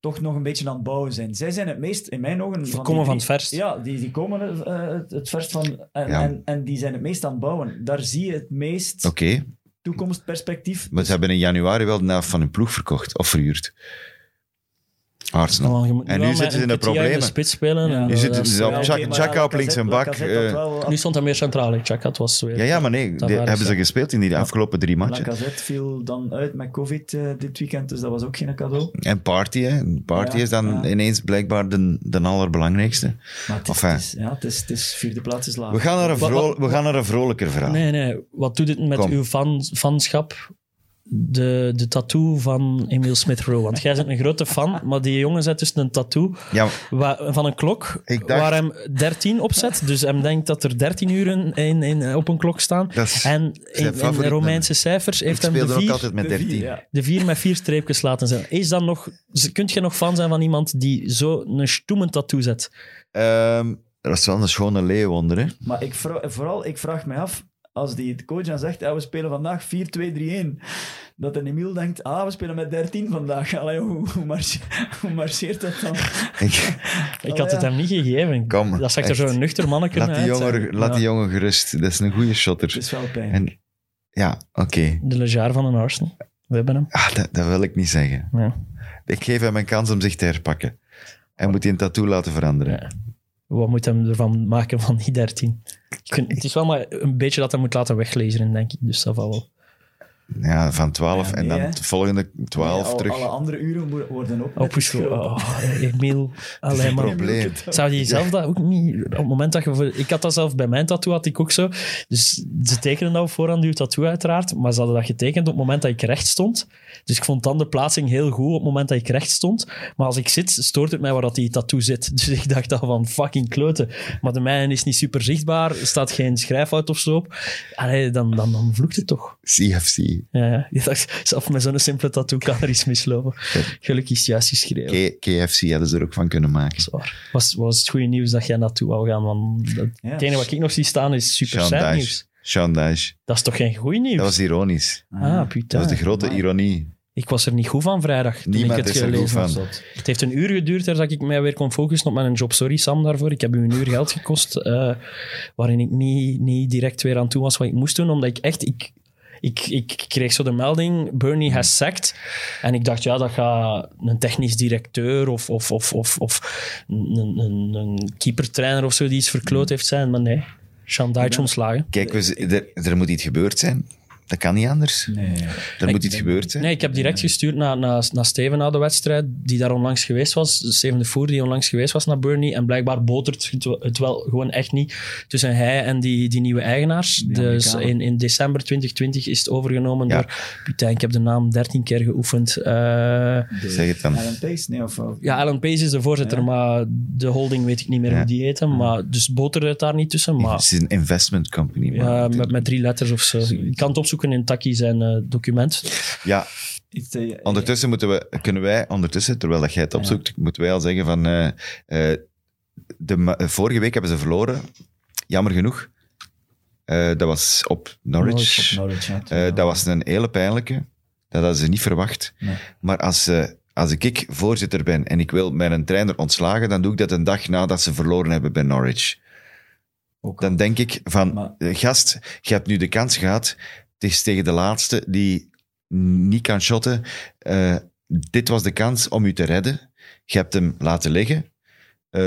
toch nog een beetje aan het bouwen zijn. Zij zijn het meest, in mijn ogen... Ze die komen van het verst. Ja, die, die komen eh, het, het verst van... En, Ja. en, en die zijn het meest aan het bouwen. Daar zie je het meest Oké, toekomstperspectief. maar ze hebben in januari wel de helft van hun ploeg verkocht of verhuurd. Arsenal. Want je moet En nu met zitten ze in een de problemen. spits spelen. Ja. Nu zitten ze op Chaka- op links en bak, eh, wel- Nu stond hij meer centraal. Chaka, het was weer... Ja, ja, maar nee, die Tavares, hebben ze ja. gespeeld in die afgelopen drie matchen. Lacazette viel dan uit met COVID eh, dit weekend, dus dat was ook geen cadeau. En Party, hè. Party Ja, is dan ja. ineens blijkbaar de, de allerbelangrijkste. Maar het is, Enfin. het is- ja, het is, het is vierde plaats is laag. We gaan naar een, Wat- vro- wat- we gaan naar een vrolijker verhaal. Nee, nee. Wat doet dit met Kom. uw fan, fanschap? De, de tattoo van Emile Smith-Rowe. Want jij bent een grote fan, maar die jongen zet dus een tattoo Ja, wa- van een klok dacht- waar hem 13 op zet. Dus hem denkt dat er 13 uren in, in, op een klok staan. is, En in, Romeinse cijfers ik heeft hem de ook vier, altijd met De vier, 13. ja. de vier met vier streepjes laten zijn. Is dan nog, kunt je nog fan zijn van iemand die zo een stoemen tattoo zet? Ehm, dat is wel een schone leeuwonder, hè. Maar ik vooral, ik vraag me af, als die de coach dan zegt, ja, we spelen vandaag 4-2-3-1, dat een Emiel denkt, ah, we spelen met 13 vandaag. Allee, hoe, hoe, marche- hoe marcheert dat dan? Ik- Ik had het hem niet gegeven. Kom, dat zag er zo'n nuchter manneke laat, die uit. jongen, laat die jongen gerust. Dat is een goede Het shotter. is wel pijn. En, ja, oké. De Lejar van een Arsenal. We hebben hem. Ah, dat, dat wil ik niet zeggen. Ja. Ik geef hem een kans om zich te herpakken. Hij moet die een tattoo laten veranderen. Ja. Wat moet hem ervan maken van die 13? Ik vind- Het is wel maar een beetje dat hij moet laten weglezen, denk ik. Dus dat valt wel. Ja, van 12 Ja, en dan hè. de volgende 12 Nee, al- terug. Alle andere uren worden ook Oh, net Poesco. geschroven. Oh, Emiel. Allee, een man. probleem. Zou je zelf dat ook niet... Op het moment dat je... voor- Ik had dat zelf bij mijn tattoo, had ik ook zo. Dus ze tekenen dat op voorhand, uw tattoo uiteraard. Maar ze hadden dat getekend op het moment dat ik recht stond. Dus ik vond dan de plaatsing heel goed op het moment dat ik recht stond. Maar als ik zit, stoort het mij waar dat die tattoo zit. Dus ik dacht al van fucking kloten. Maar de mijne is niet super zichtbaar. Er staat geen schrijffout of zo op. Allee, dan, dan, dan vloekt het toch. CFC. Ja, ja. Ik dacht, zelf met zo'n simpele tattoo kan er iets mislopen. Gelukkig is het juist geschreven. K- KFC hadden ze er ook van kunnen maken. Zwaar. Was, was het goede nieuws dat jij naartoe wou gaan? Want het Ja. het enige wat ik nog zie staan is super Sean sad nieuws. Sean Dyche. Dat is toch geen goed nieuws? Dat was ironisch. Ah, putain. Dat was de grote ironie. Ik was er niet goed van vrijdag toen Niemand ik het is er goed gelezen van. had. Het heeft een uur geduurd dat ik mij weer kon focussen op mijn job. Sorry Sam daarvoor. Ik heb u een uur geld gekost eh, waarin ik niet, niet direct weer aan toe was wat ik moest doen. Omdat ik echt... Ik, ik, ik kreeg zo de melding, Bernie has sacked. En ik dacht, ja, dat gaat een technisch directeur of, of, of, of, of een, een, een keepertrainer of zo die iets verkloot heeft zijn. Maar nee, Sean Dyche ontslagen. Kijk, er, er moet iets gebeurd zijn. Dat kan niet anders. Nee. Moet iets gebeurd zijn. Nee, ik heb direct gestuurd naar, naar, naar Steven na de wedstrijd, die daar onlangs geweest was. Steven de Voer, die onlangs geweest was naar Burnley. En blijkbaar botert het wel- het wel gewoon echt niet tussen hij en die, die nieuwe eigenaars. Die dus in, in december 2020 is het overgenomen Ja. door... Putain, ik heb de naam 13 keer geoefend. Eh, Zeg het dan. Alan Pace? Nee, of, of- ja, Alan Pace is de voorzitter, Ja. maar de holding weet ik niet meer Ja. hoe die heette. Maar, dus boterde het daar niet tussen. Maar Het is een investment company. man. met, met drie letters of zo. Je kan het opzoeken in Taki zijn eh, document. Ja, eh, ondertussen moeten we, kunnen wij, ondertussen, terwijl dat jij het opzoekt, moeten wij al zeggen van, eh, eh, de, vorige week hebben ze verloren, jammer genoeg. Eh, dat was op Norwich. Op Norwich, ja, Eh, dat was een hele pijnlijke. Dat hadden ze niet verwacht. Nee. Maar als, eh, als ik voorzitter ben en ik wil mijn trainer ontslagen, dan doe ik dat een dag nadat ze verloren hebben bij Norwich. ook Dan denk ik van, Maar- gast, je hebt nu de kans gehad. Het is tegen de laatste die niet kan shotten. Eh, dit was de kans om u te redden. Je hebt hem laten liggen. Eh,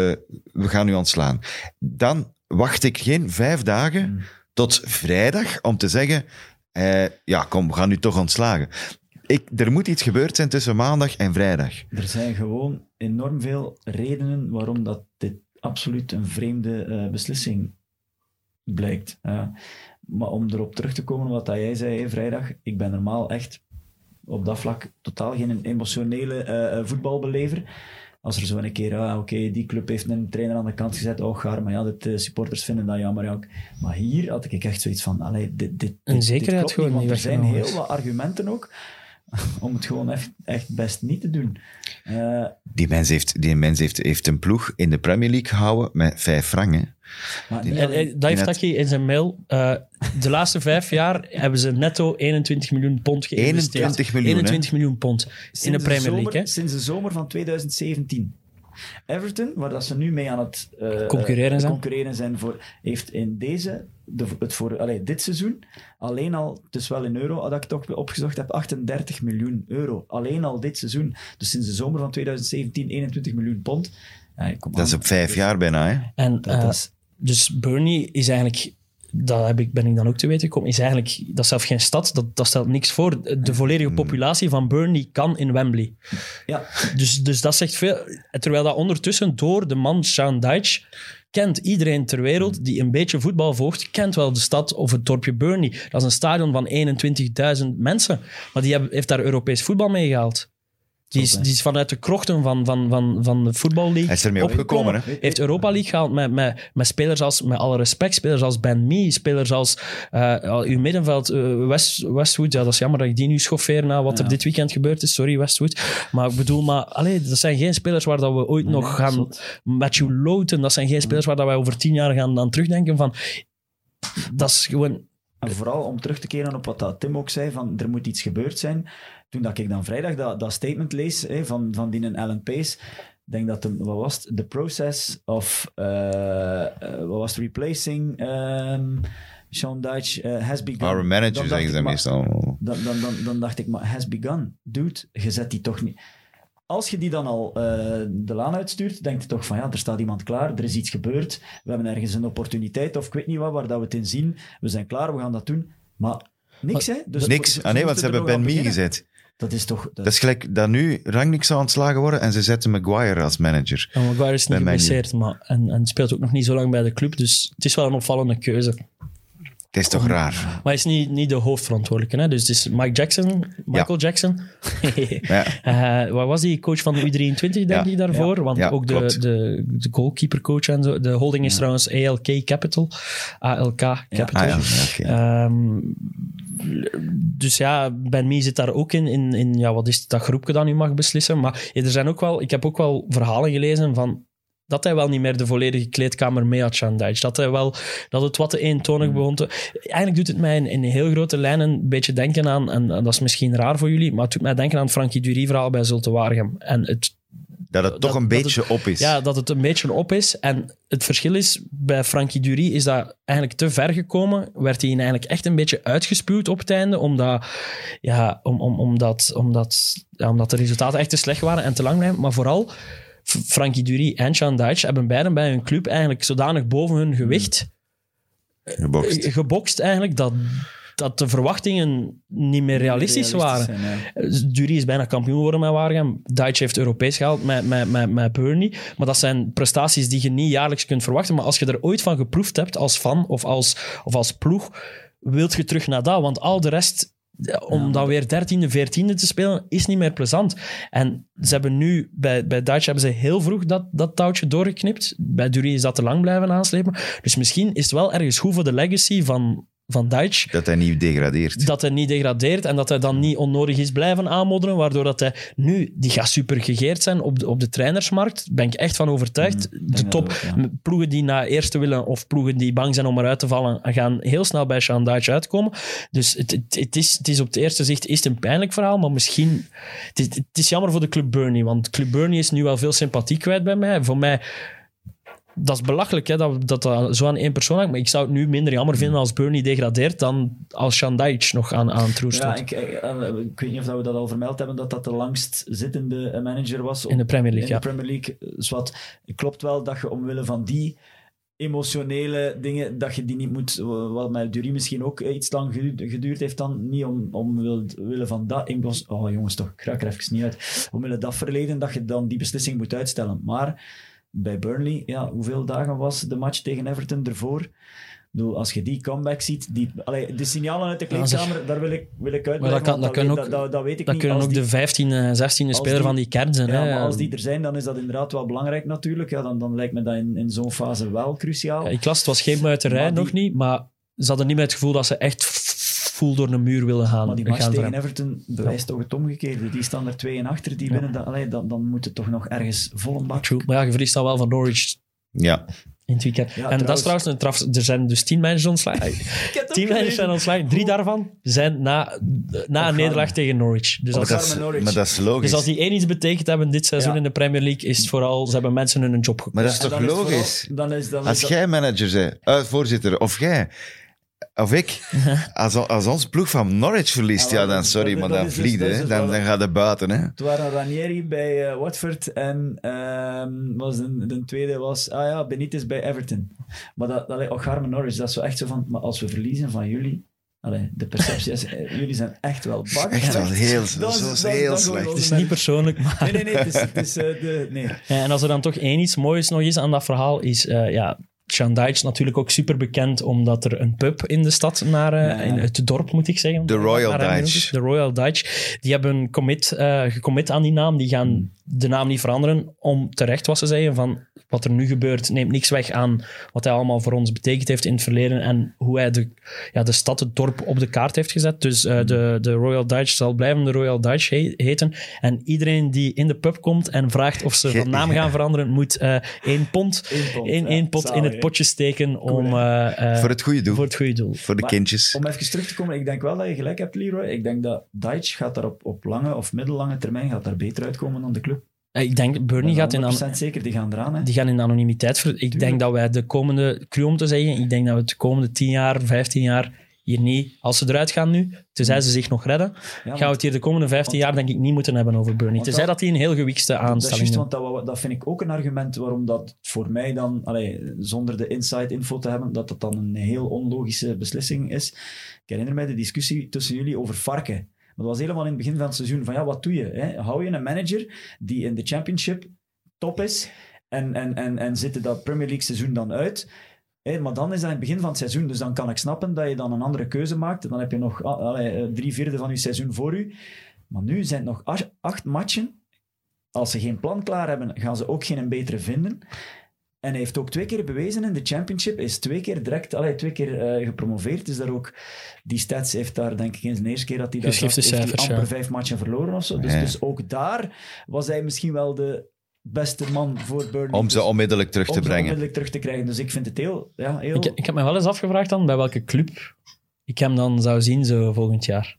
we gaan u ontslaan. Dan wacht ik geen vijf dagen Mm. tot vrijdag om te zeggen: eh, Ja, kom, we gaan u toch ontslagen. Ik, er moet iets gebeurd zijn tussen maandag en vrijdag. Er zijn gewoon enorm veel redenen waarom dat dit absoluut een vreemde beslissing blijkt. Ja. Maar om erop terug te komen wat dat jij zei vrijdag, ik ben normaal echt op dat vlak totaal geen emotionele eh, eh, voetbalbelever. Als er zo een keer, ah, oké, die club heeft een trainer aan de kant gezet, oh gaar, maar ja, de eh, supporters vinden dat jammer. Ja. Maar hier had ik echt zoiets van, allee, dit, dit, Een dit- klopt niet, want er zijn heel is. wat argumenten ook om het gewoon echt, echt best niet te doen. Eh, Die mens, heeft, die mens heeft, heeft een ploeg in de Premier League gehouden met vijf frangen. maar Die- niet En, alleen- en, dat heeft Taki in zijn mail. eh, de laatste vijf jaar hebben ze netto 21 miljoen pond geïnvesteerd. 21 miljoen, hè? 21 miljoen pond in de Premier zomer, League. Hè? Sinds de zomer van 2017. Everton, waar dat ze nu mee aan het eh, Concurreren zijn. concurreren zijn voor, heeft in deze, de, het voor, allee, dit seizoen, alleen al, is wel in euro, dat ik toch opgezocht heb, 38 miljoen euro. Alleen al dit seizoen. Dus sinds de zomer van 2017, 21 miljoen pond. Ja, Dat is op vijf jaar bijna. Hè? En, Dat eh, is, Dus Burnley is eigenlijk, dat heb ik, ben ik dan ook te weten gekomen, is eigenlijk, dat is zelf geen stad, dat, dat stelt niks voor. De volledige populatie van Burnley kan in Wembley. ja, Dus, dus dat zegt veel. Terwijl dat ondertussen door de man Sean Dyche kent iedereen ter wereld die een beetje voetbal volgt, kent wel de stad of het dorpje Burnley. Dat is een stadion van 21.000 mensen, maar die heeft daar Europees voetbal mee gehaald. Die is, die is vanuit de krochten van, van, van, van de voetballeague Hij is ermee opgekomen. Hè? heeft Europa League gehaald met, met, met spelers als, met alle respect, spelers als Ben Mee, spelers als eh, uw middenveld, eh, West, Westwood. Ja, dat is jammer dat ik die nu schoffeer na wat er dit weekend gebeurd is. Sorry, Westwood. Maar ik bedoel, maar, allee, dat zijn geen spelers waar dat we ooit Nee, nog gaan... zot. Matthew Lowton, dat zijn geen spelers waar dat wij over tien jaar gaan aan terugdenken van... Dat is gewoon... En vooral om terug te keren op wat dat Tim ook zei, van er moet iets gebeurd zijn. Toen dat ik dan vrijdag dat, dat statement lees hè, van, van die Alan Pace, ik denk dat de, wat was het? The process of, eh, eh, wat was het, replacing ehm, Sean Dyche eh, has begun. Our manager zeggen ik, ze meestal. Dan, dan, dan, dan dacht ik, maar has begun. Dude, je zet die toch niet... als je die dan al eh, de laan uitstuurt, denk je toch van ja, er staat iemand klaar, er is iets gebeurd, we hebben ergens een opportuniteit of ik weet niet wat, waar dat we het in zien. We zijn klaar, we gaan dat doen. Maar niks, hè? Dus Niks. Ah nee, want ze hebben Ben Mee gezet. Dat is toch... Dat, Dat is gelijk dat nu Rangnick zou ontslagen worden en ze zetten Maguire als manager. En Maguire is niet geblesseerd, maar en, en speelt ook nog niet zo lang bij de club. Dus het is wel een opvallende keuze. Het is toch raar? Maar hij is niet, niet de hoofdverantwoordelijke. Hè? Dus het is Mike Jackson, Michael Jackson. Ja. Eh, wat was die coach van de U23, denk Ja. ik, daarvoor? Want ook de, klopt. de, de goalkeepercoach en zo. De holding is trouwens ALK Capital. ALK Capital. Ah dus ja, Ben Mee zit daar ook in, in, in ja, wat is het, dat groepje dat nu mag beslissen. Maar er zijn ook wel, ik heb ook wel verhalen gelezen van dat hij wel niet meer de volledige kleedkamer mee had, Dyche. Dat, hij wel, dat het wat te eentonig begon te... Eigenlijk doet het mij in, in heel grote lijnen een beetje denken aan, en, dat is misschien raar voor jullie, maar het doet mij denken aan het Frankie Dury verhaal bij Zulte Waregem. En het Dat het toch dat- een beetje op is. ja, dat het een beetje op is. En het verschil is, bij Frankie Dury is dat eigenlijk te ver gekomen. Werd hij eigenlijk echt een beetje uitgespuwd op het einde, omdat, ja, om, om, omdat, omdat, ja, omdat de resultaten echt te slecht waren en te lang blijven. Maar vooral, Frankie Dury en Sean Dyche hebben beiden bij hun club eigenlijk zodanig boven hun gewicht Gebokst. eh, gebokst eigenlijk, dat, dat de verwachtingen niet meer realistisch waren. zijn, ja. Dury is bijna kampioen geworden met Waregem. Duitsch heeft Europees gehaald met, met, met, met Burnley. Maar dat zijn prestaties die je niet jaarlijks kunt verwachten. Maar als je er ooit van geproefd hebt als fan of als, of als ploeg, wilt je terug naar dat. Want al de rest, ja, om dan weer 13e, 14e te spelen, is niet meer plezant. En ze hebben nu, bij, bij hebben ze heel vroeg dat, dat touwtje doorgeknipt. Bij Dury is dat te lang blijven aanslepen. Dus misschien is het wel ergens goed voor de legacy van, van Duitsch Dat hij niet degradeert. dat hij niet degradeert en dat hij dan niet onnodig is blijven aanmodderen, waardoor dat hij nu, die gaat super gegeerd zijn op de, op de trainersmarkt, ben ik echt van overtuigd. de dat top ook, ja. m- ploegen die naar eerste willen of ploegen die bang zijn om eruit te vallen, gaan heel snel bij Sean Dyche uitkomen. Dus het, het, het, is, het is op het eerste zicht is het een pijnlijk verhaal, maar misschien... Het is, het is jammer voor de Club Burnley, want Club Burnley is nu wel veel sympathie kwijt bij mij. Voor mij dat is belachelijk hè, dat dat, dat zo aan één persoon hangt. Maar ik zou het nu minder jammer vinden als Burnley degradeert dan als Dyche nog aan, aan het roer Ja, stond. ik, ik, eh, ik weet niet of we dat al vermeld hebben, dat dat de langst zittende eh, manager was. op- In de Premier League, in ja. de Premier League. Eh, het klopt wel dat je omwille van die emotionele dingen, dat je die niet moet, wat met Dury misschien ook eh, iets lang geduurd, heeft dan, niet om, omwille van dat, oh jongens toch, ik raak er even niet uit, omwille dat verleden, dat je dan die beslissing moet uitstellen. Maar bij Burnley, ja, hoeveel dagen was de match tegen Everton ervoor? Ik bedoel, als je die comeback ziet, die, allee, de signalen uit de Ja, kleedkamer, daar wil ik, wil ik uit. Maar dat kan- dat kunnen ook- dat, dat weet ik Dat niet. kunnen ook die- de 15e en 16e speler die- van die kern zijn. ja, hè. maar als die er zijn, dan is dat inderdaad wel belangrijk natuurlijk. Ja, dan, dan lijkt me dat in, in zo'n fase wel cruciaal. Ja, ik las, het was geen muiterij, nog niet, maar ze hadden niet meer het gevoel dat ze echt full door een muur willen gaan. maar die match gaan tegen. Everton bewijst toch het omgekeerde. Die staan er twee en achter, die winnen. Dat, allee, dan, dan moet het toch nog ergens vol een bak. True. Maar ja, je verliest dan wel van Norwich Ja. in het weekend. Ja, en dat is trouwens een traf. Er zijn dus tien managers ontslagen. Tien managers zijn ontslagen. Drie daarvan zijn na, na een nederlaag tegen Norwich. Dus Maar als, dat, is, Norwich. maar dat is logisch. dus als die één iets betekend hebben dit seizoen Ja. in de Premier League, is het vooral, ze hebben mensen hun job gekost. Maar dat is toch is logisch? vooral- dan is, dan is Als dat- jij manager bent, eh, voorzitter, of jij, of ik, als, als ons ploeg van Norwich verliest, Ja, maar ja, dan sorry, maar dan vliegt hè. dus Dan, dan gaat het buiten. Hè. Het waren Ranieri bij eh, Watford en ehm, was de, de tweede was, ah ja, Benitez bij Everton. Maar dat, dat, oh, Garmin Norris, dat is zo echt zo van, maar als we verliezen van jullie, allee, de perceptie is, eh, jullie zijn echt wel bak. Echt wel heel, Dat is- zo, dat is- heel dat slecht. Het is niet persoonlijk, maar... Nee, nee, nee, het is, het is eh, de, nee. Ja, en als er dan toch één iets moois nog is aan dat verhaal, is eh ja, Sean Dyche natuurlijk ook super bekend omdat er een pub in de stad, naar, eh, Ja, in het dorp moet ik zeggen. De Royal is. De Royal Dyche. Die hebben commit, eh gecommit aan die naam. Die gaan de naam niet veranderen om terecht wat ze zeggen van wat er nu gebeurt neemt niks weg aan wat hij allemaal voor ons betekend heeft in het verleden en hoe hij de, ja, de stad, het dorp op de kaart heeft gezet. Dus eh, de, de Royal Dutch zal blijven de Royal Dutch he- heten. En iedereen die in de pub komt en vraagt of ze van naam gaan veranderen, moet eh één pond, Eén pond, één, ja. één pot in het potje steken om, Cool, eh, Voor het goede doel. voor het goede doel. Voor de Maar- kindjes. Om even terug te komen, ik denk wel dat je gelijk hebt, Leroy. Ik denk dat Deitch gaat daar op, op lange of middellange termijn gaat daar beter uitkomen dan de club. Eh, Ik denk, Burnley gaat in, 100% an- zeker, die gaan eraan. Hè. die gaan in anonimiteit. ver- Ik denk dat wij de komende, cru om te zeggen, ik denk dat we de komende 10 jaar, 15 jaar hier niet, als ze eruit gaan nu, tenzij ze zich nog redden, Ja, gaan we het hier de komende 15 jaar denk ik niet moeten hebben over Bernie. Tenzij dat- dat hij een heel gewiekste Dat is aanstelling juist, doet. want dat, dat vind ik ook een argument waarom dat voor mij dan, allee, zonder de inside info te hebben, dat het dan een heel onlogische beslissing is. Ik herinner mij de discussie tussen jullie over Varken. Dat was helemaal in het begin van het seizoen. Van ja, wat doe je? Hè? Hou je een manager die in de championship top is en, en, en, en zit dat Premier League seizoen dan uit? Maar dan is dat in het begin van het seizoen. Dus dan kan ik snappen dat je dan een andere keuze maakt. Dan heb je nog ah, eh, drie vierde van je seizoen voor u. Maar nu zijn het nog acht matchen. Als ze geen plan klaar hebben, gaan ze ook geen betere vinden. En hij heeft ook twee keer bewezen in de championship. Is twee keer direct, allee, twee keer eh, gepromoveerd. Is daar ook, die stats heeft daar denk ik in zijn eerste keer dat hij dat zag, heeft hij amper ja. vijf matchen verloren of zo. Dus, Ja. dus ook daar was hij misschien wel de beste man voor Burnley. Om ze Dus- onmiddellijk terug te om ze brengen. onmiddellijk terug te krijgen. Dus ik vind het heel... Ja, heel Ik, ik heb me wel eens afgevraagd dan bij welke club ik hem dan zou zien zo volgend jaar.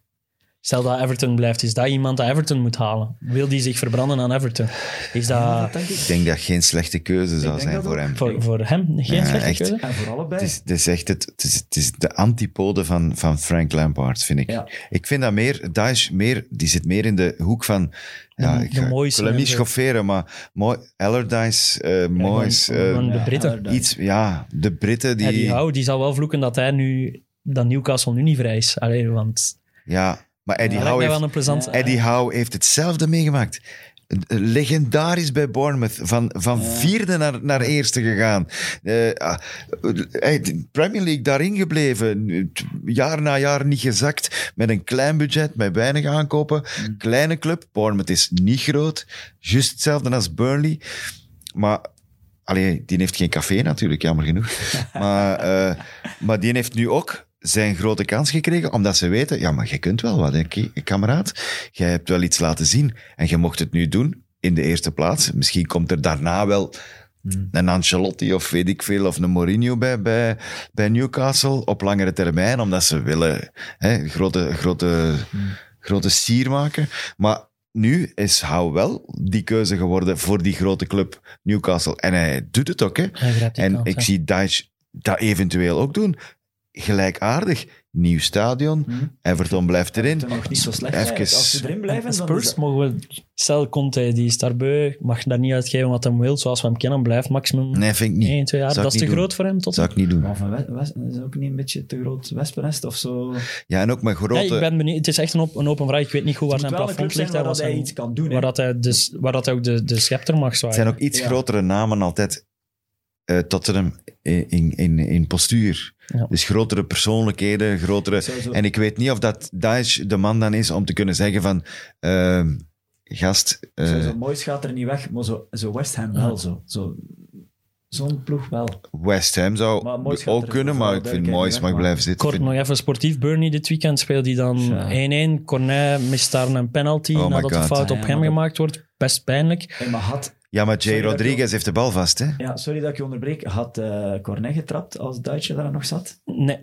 Stel dat Everton blijft, is dat iemand dat Everton moet halen? Wil die zich verbranden aan Everton? Is Ja, dat denk ik. Ik denk dat geen slechte keuze zou zijn voor hem. voor, voor hem geen Ja, slechte echt. keuze? En voor allebei. Het is, het is echt het, het, is, het is de antipode van, van Frank Lampard, vind ik. Ja. Ik vind dat meer, Daesh meer, die zit meer in de hoek van, ja, De- ik, de ga- ik mooiste wil hem niet schofferen, maar mooi, Allardyce, eh Moyes, eh, de Britten. Iets, ja, de Britten die, Eddie Howe, die zal wel vloeken dat hij nu, dat Newcastle nu niet vrij is. Allee, want ja, maar Eddie Howe heeft, plezant... Eddie Howe heeft hetzelfde meegemaakt. Legendarisch bij Bournemouth. Van, van vierde naar, naar eerste gegaan. Eh, ah, hij- de Premier League daarin gebleven. Jaar na jaar niet gezakt. Met een klein budget, met weinig aankopen. Kleine club. Bournemouth is niet groot. Juist hetzelfde als Burnley. Maar... Allee, die heeft geen café natuurlijk, jammer genoeg. maar, eh, maar die heeft nu ook zijn grote kans gekregen, omdat ze weten, ja, maar jij kunt wel wat, hè, kameraad. Jij hebt wel iets laten zien en je mocht het nu doen in de eerste plaats. Misschien komt er daarna wel een Ancelotti of weet ik veel, of een Mourinho bij, bij, bij Newcastle op langere termijn, omdat ze willen hè, grote, grote, grote sier maken. Maar nu is Howe wel die keuze geworden voor die grote club Newcastle. En hij doet het ook, hè. En kans, ik hè. zie Dyche dat eventueel ook doen. Gelijkaardig. Nieuw stadion. Mhm. Everton blijft erin. Het is nog niet zo slecht. Even- Als ze erin blijven, dan Spurs dat- mogen we... Stel, Conte, die is daarbij, mag daar niet uitgeven wat hij wil, zoals we hem kennen, blijft maximum Nee, vind ik niet. 1, 2 jaar. Zou Dat is te doen. groot voor hem tot zou ik niet doen. Maar van West, West- is ook niet een beetje te groot wespennest of zo? Het Ja, en ook met grote... Ja, ik ben benieuwd. Het is echt een, op, een open vraag. Ik weet niet goed waar zijn plafond ligt. waar Daar, dat dat hij zijn- iets kan doen. waar, dat hij dus, waar dat hij ook de, de scepter mag Het zwaaien. zijn ook iets Ja. grotere namen altijd. eh Tottenham in, in, in, in postuur. Ja. Dus grotere persoonlijkheden, grotere... En ik weet niet of dat Daesh de man dan is om te kunnen zeggen van... ehm, gast... eh, Zo, zo Moyes gaat er niet weg, maar zo, zo West Ham wel. Zo, zo, zo'n ploeg wel. West Ham zou ook kunnen, maar ik vind Moyes niet mag blijven zitten. Kort Vind- nog even sportief. Burnley dit weekend speelt hij dan Ja. 1-1. Cornet mist daar een penalty Oh nadat de fout Ja, op ja, hem gemaakt wordt. Best pijnlijk. Hey, maar had, Ja, maar Jay Sorry dat ik Rodriguez heeft de bal vast, hè? ja, sorry dat ik je onderbreek. Had eh Cornet getrapt als Duitsje daar nog zat? Nee.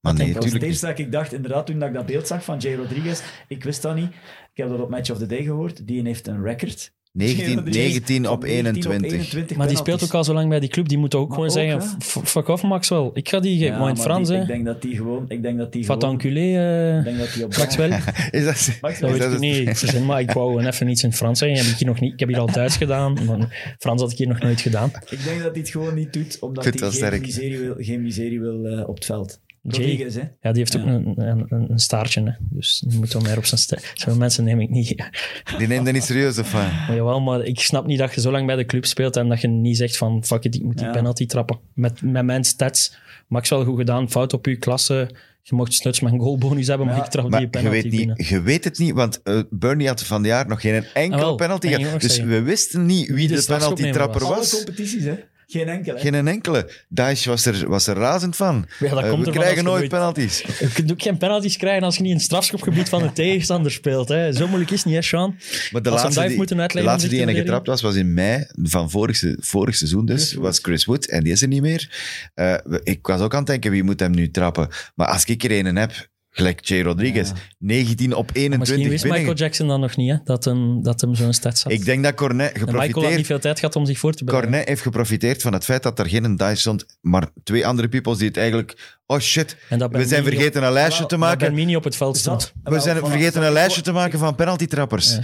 Maar nee, dat was het eerste dat ik dacht, inderdaad, toen ik dat beeld zag van Jay Rodriguez. Ik wist dat niet. Ik heb dat op Match of the Day gehoord. Die heeft een record. 19, Jay Rodriguez 19 van op 21. Maar die speelt ook al zo lang bij die club. Die moet ook Maar gewoon ook, zeggen: hè? "F- fuck off, Maxwell. Ik ga die geven. Ja, maar in het Frans, hè. Ik denk dat die gewoon... Ik denk dat die Fat gewoon... enculé, Ik eh, denk dat die op Maxwell. Is dat... Max, Dat Is weet dat ik niet. Ik verzin maar. Ik wou even iets in het Frans zeggen. Heb ik, hier nog niet, ik heb hier al Duits gedaan. Maar Frans had ik hier nog nooit gedaan. Ik denk dat hij het gewoon niet doet, omdat hij geen miserie wil, geen miserie wil eh, op het veld. Rodriguez, hè? Ja, die heeft ook een, een, een, een staartje. Hè. Dus die moet wel meer op zijn staart. Zo'n mensen neem ik niet. Die neemt dat niet serieus, of wat? Maar jawel, maar ik snap niet dat je zo lang bij de club speelt en dat je niet zegt van fuck it, ik moet die Ja. penalty trappen. Met, met mijn stats. Max wel goed gedaan. Fout op je klasse. Je mocht sluts met een goalbonus hebben, maar Ja, ik trap Maar die je penalty weet, binnen. niet, je weet het niet, want eh Bernie had van het jaar nog geen enkele Ah, wel, penalty gehad. Dus zeggen. we wisten niet wie, Wie de penalty-trapper Alle was. competities, hè? Geen enkele. hè? Geen enkele. Daesh was er, was er razend van. Ja, dat Eh, komt we krijgen nooit penalties. Je kunt ook geen penalties krijgen als je niet in het strafschopgebied van de tegenstander speelt. Hè. Zo moeilijk is het niet, hè, Sean? Maar de Als laatste, die, moeten de laatste die ene getrapt was, was in mei van vorig, vorig seizoen dus, Chris Wood. was Chris Wood. En die is er niet meer. Eh, ik was ook aan het denken, wie moet hem nu trappen? Maar als ik er een heb, Gelijk Jay Rodriguez. 19 op Misschien 21 wist binnen. Michael Jackson dan nog niet, hè, dat hem, dat hem zo'n stats had. Ik denk dat Cornet en Michael had niet geprofiteerd... veel tijd gehad om zich voor te bereiden. Cornet heeft geprofiteerd van het feit dat er geen dice stond, maar twee andere peoples die het eigenlijk... Oh shit, dat we Ben zijn Mini vergeten een lijstje Wel, te Dat maken. Ben Mini op het veld Zat- stond. We wel, zijn vergeten zat- een lijstje te maken van penalty-trappers. Ja.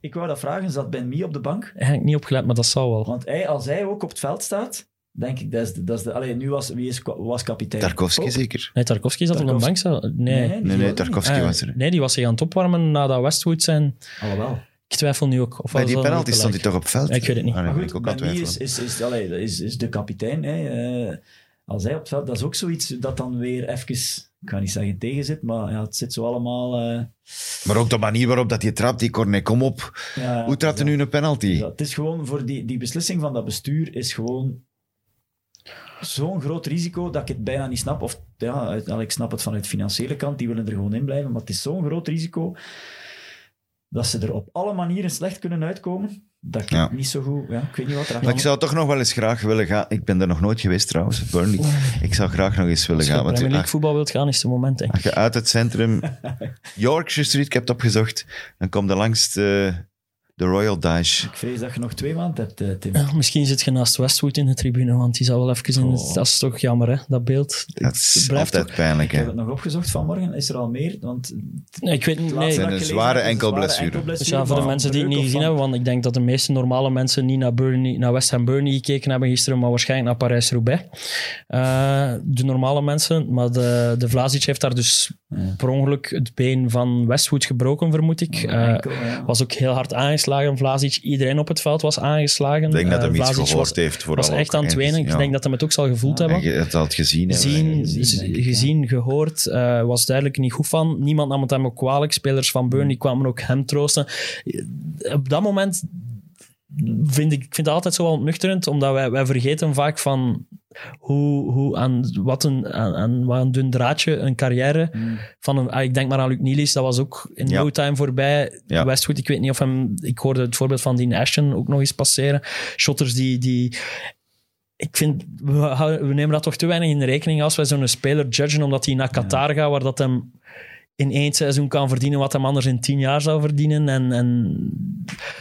Ik wou dat vragen, zat Ben Mee op de bank? Hij ik niet opgelet, maar dat zal wel. Want hij, als hij ook op het veld staat, denk ik, dat is de... Dat is de allee, nu was, wie is, was kapitein? Tarkovsky Oh, zeker? Nee, Tarkovsky zat op de bank. Nee. Nee, nee, was- Tarkovsky Eh, was er. nee, die was zich aan het opwarmen nadat Westwood zijn. Alhoewel. Ik twijfel nu ook. Of Bij die penalty stond hij toch op veld? Ja, ik weet het niet. Ah, nee, Maar goed, ik ook Ben is, is, is, allee, is, is de kapitein. Hè. Eh, als hij op het veld, dat is ook zoiets dat dan weer even, ik ga niet zeggen tegen zit, maar ja, het zit zo allemaal... eh, Maar ook de manier waarop dat hij trapt, die Cornet, kom op. ja, Hoe trapt er nu een penalty? Ja, het is gewoon voor die, die beslissing van dat bestuur is gewoon zo'n groot risico dat ik het bijna niet snap. Of ja, ik snap het vanuit de financiële kant, die willen er gewoon in blijven. Maar het is zo'n groot risico dat ze er op alle manieren slecht kunnen uitkomen. Dat Ja. het niet zo goed. Ja, ik weet niet wat er aan Maar ik zou toch nog wel eens graag willen gaan. Ik ben er nog nooit geweest trouwens, Burnley. Ik zou graag nog eens willen Als je gaan. Premier Want League als, voetbal wilt gaan, is het moment, denk ik. als je uit het centrum Yorkshire Street, ik heb het opgezocht, dan kom je langs de, de Royal Dash. Ik vrees dat je nog twee maanden hebt, eh, Tim. Ja, misschien zit je naast Westwood in de tribune, want die zal wel even in het- Oh. Dat is toch jammer, hè, dat beeld. Dat is blijft altijd pijnlijk. Ik heb Hè? het nog opgezocht vanmorgen. Is er al meer? Want Nee, ik weet niet. Nee. zijn een zware enkelblessure. Dus ja, voor de mensen die het niet gezien van- hebben, want ik denk dat de meeste normale mensen niet naar, Burnley, naar West Ham Burnley gekeken hebben gisteren, maar waarschijnlijk naar Parijs-Roubaix. Eh, de normale mensen. Maar de, de Vlasic heeft daar dus Ja. per ongeluk het been van Westwood gebroken, vermoed ik. Eh, enkel, ja. was ook heel hard aangeslagen, Vlasic. Iedereen op het veld was aangeslagen. Ik denk dat Eh, iets gehoord was, heeft. Vooral was echt aan het wenen. Ik denk dat hij het ook zal gevoeld Ja, hebben het had gezien. gezien, gezien, gehoord, eh, was duidelijk niet goed van. Niemand nam het hem ook kwalijk. Spelers van Burnley kwamen ook hem troosten. Op dat moment vind ik, ik vind het altijd zo wel ontnuchterend, omdat wij, wij vergeten vaak van hoe, hoe aan, wat een, aan, aan wat een dun draadje een carrière Hmm. van een, ah, ik denk maar aan Luc Nielis, dat was ook in Ja. no time voorbij. Ja. Westwood, ik weet niet of hem, ik hoorde het voorbeeld van Dean Ashton ook nog eens passeren. Shotters die, die ik vind, we nemen dat toch te weinig in rekening als wij zo'n speler judgen omdat hij naar Qatar gaat, waar dat hem in één seizoen kan verdienen wat hem anders in tien jaar zou verdienen. En, en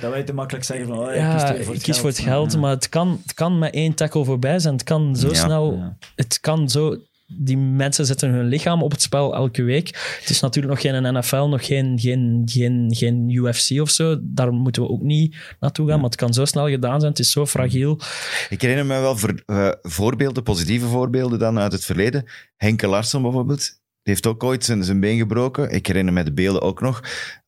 Dat wij te makkelijk zeggen van, oh, ja, ik kies, voor het kies voor het geld, Ja. maar het kan, het kan met één tackle voorbij zijn. Het kan zo Ja. snel, Ja. het kan zo... Die mensen zetten hun lichaam op het spel elke week. Het is natuurlijk nog geen NFL, nog geen, geen, geen, geen UFC of zo. Daar moeten we ook niet naartoe gaan, maar het kan zo snel gedaan zijn. Het is zo fragiel. Ik herinner me wel voor, eh, voorbeelden, positieve voorbeelden dan uit het verleden. Henke Larsson bijvoorbeeld, heeft ook ooit zijn, zijn been gebroken. Ik herinner me de beelden ook nog.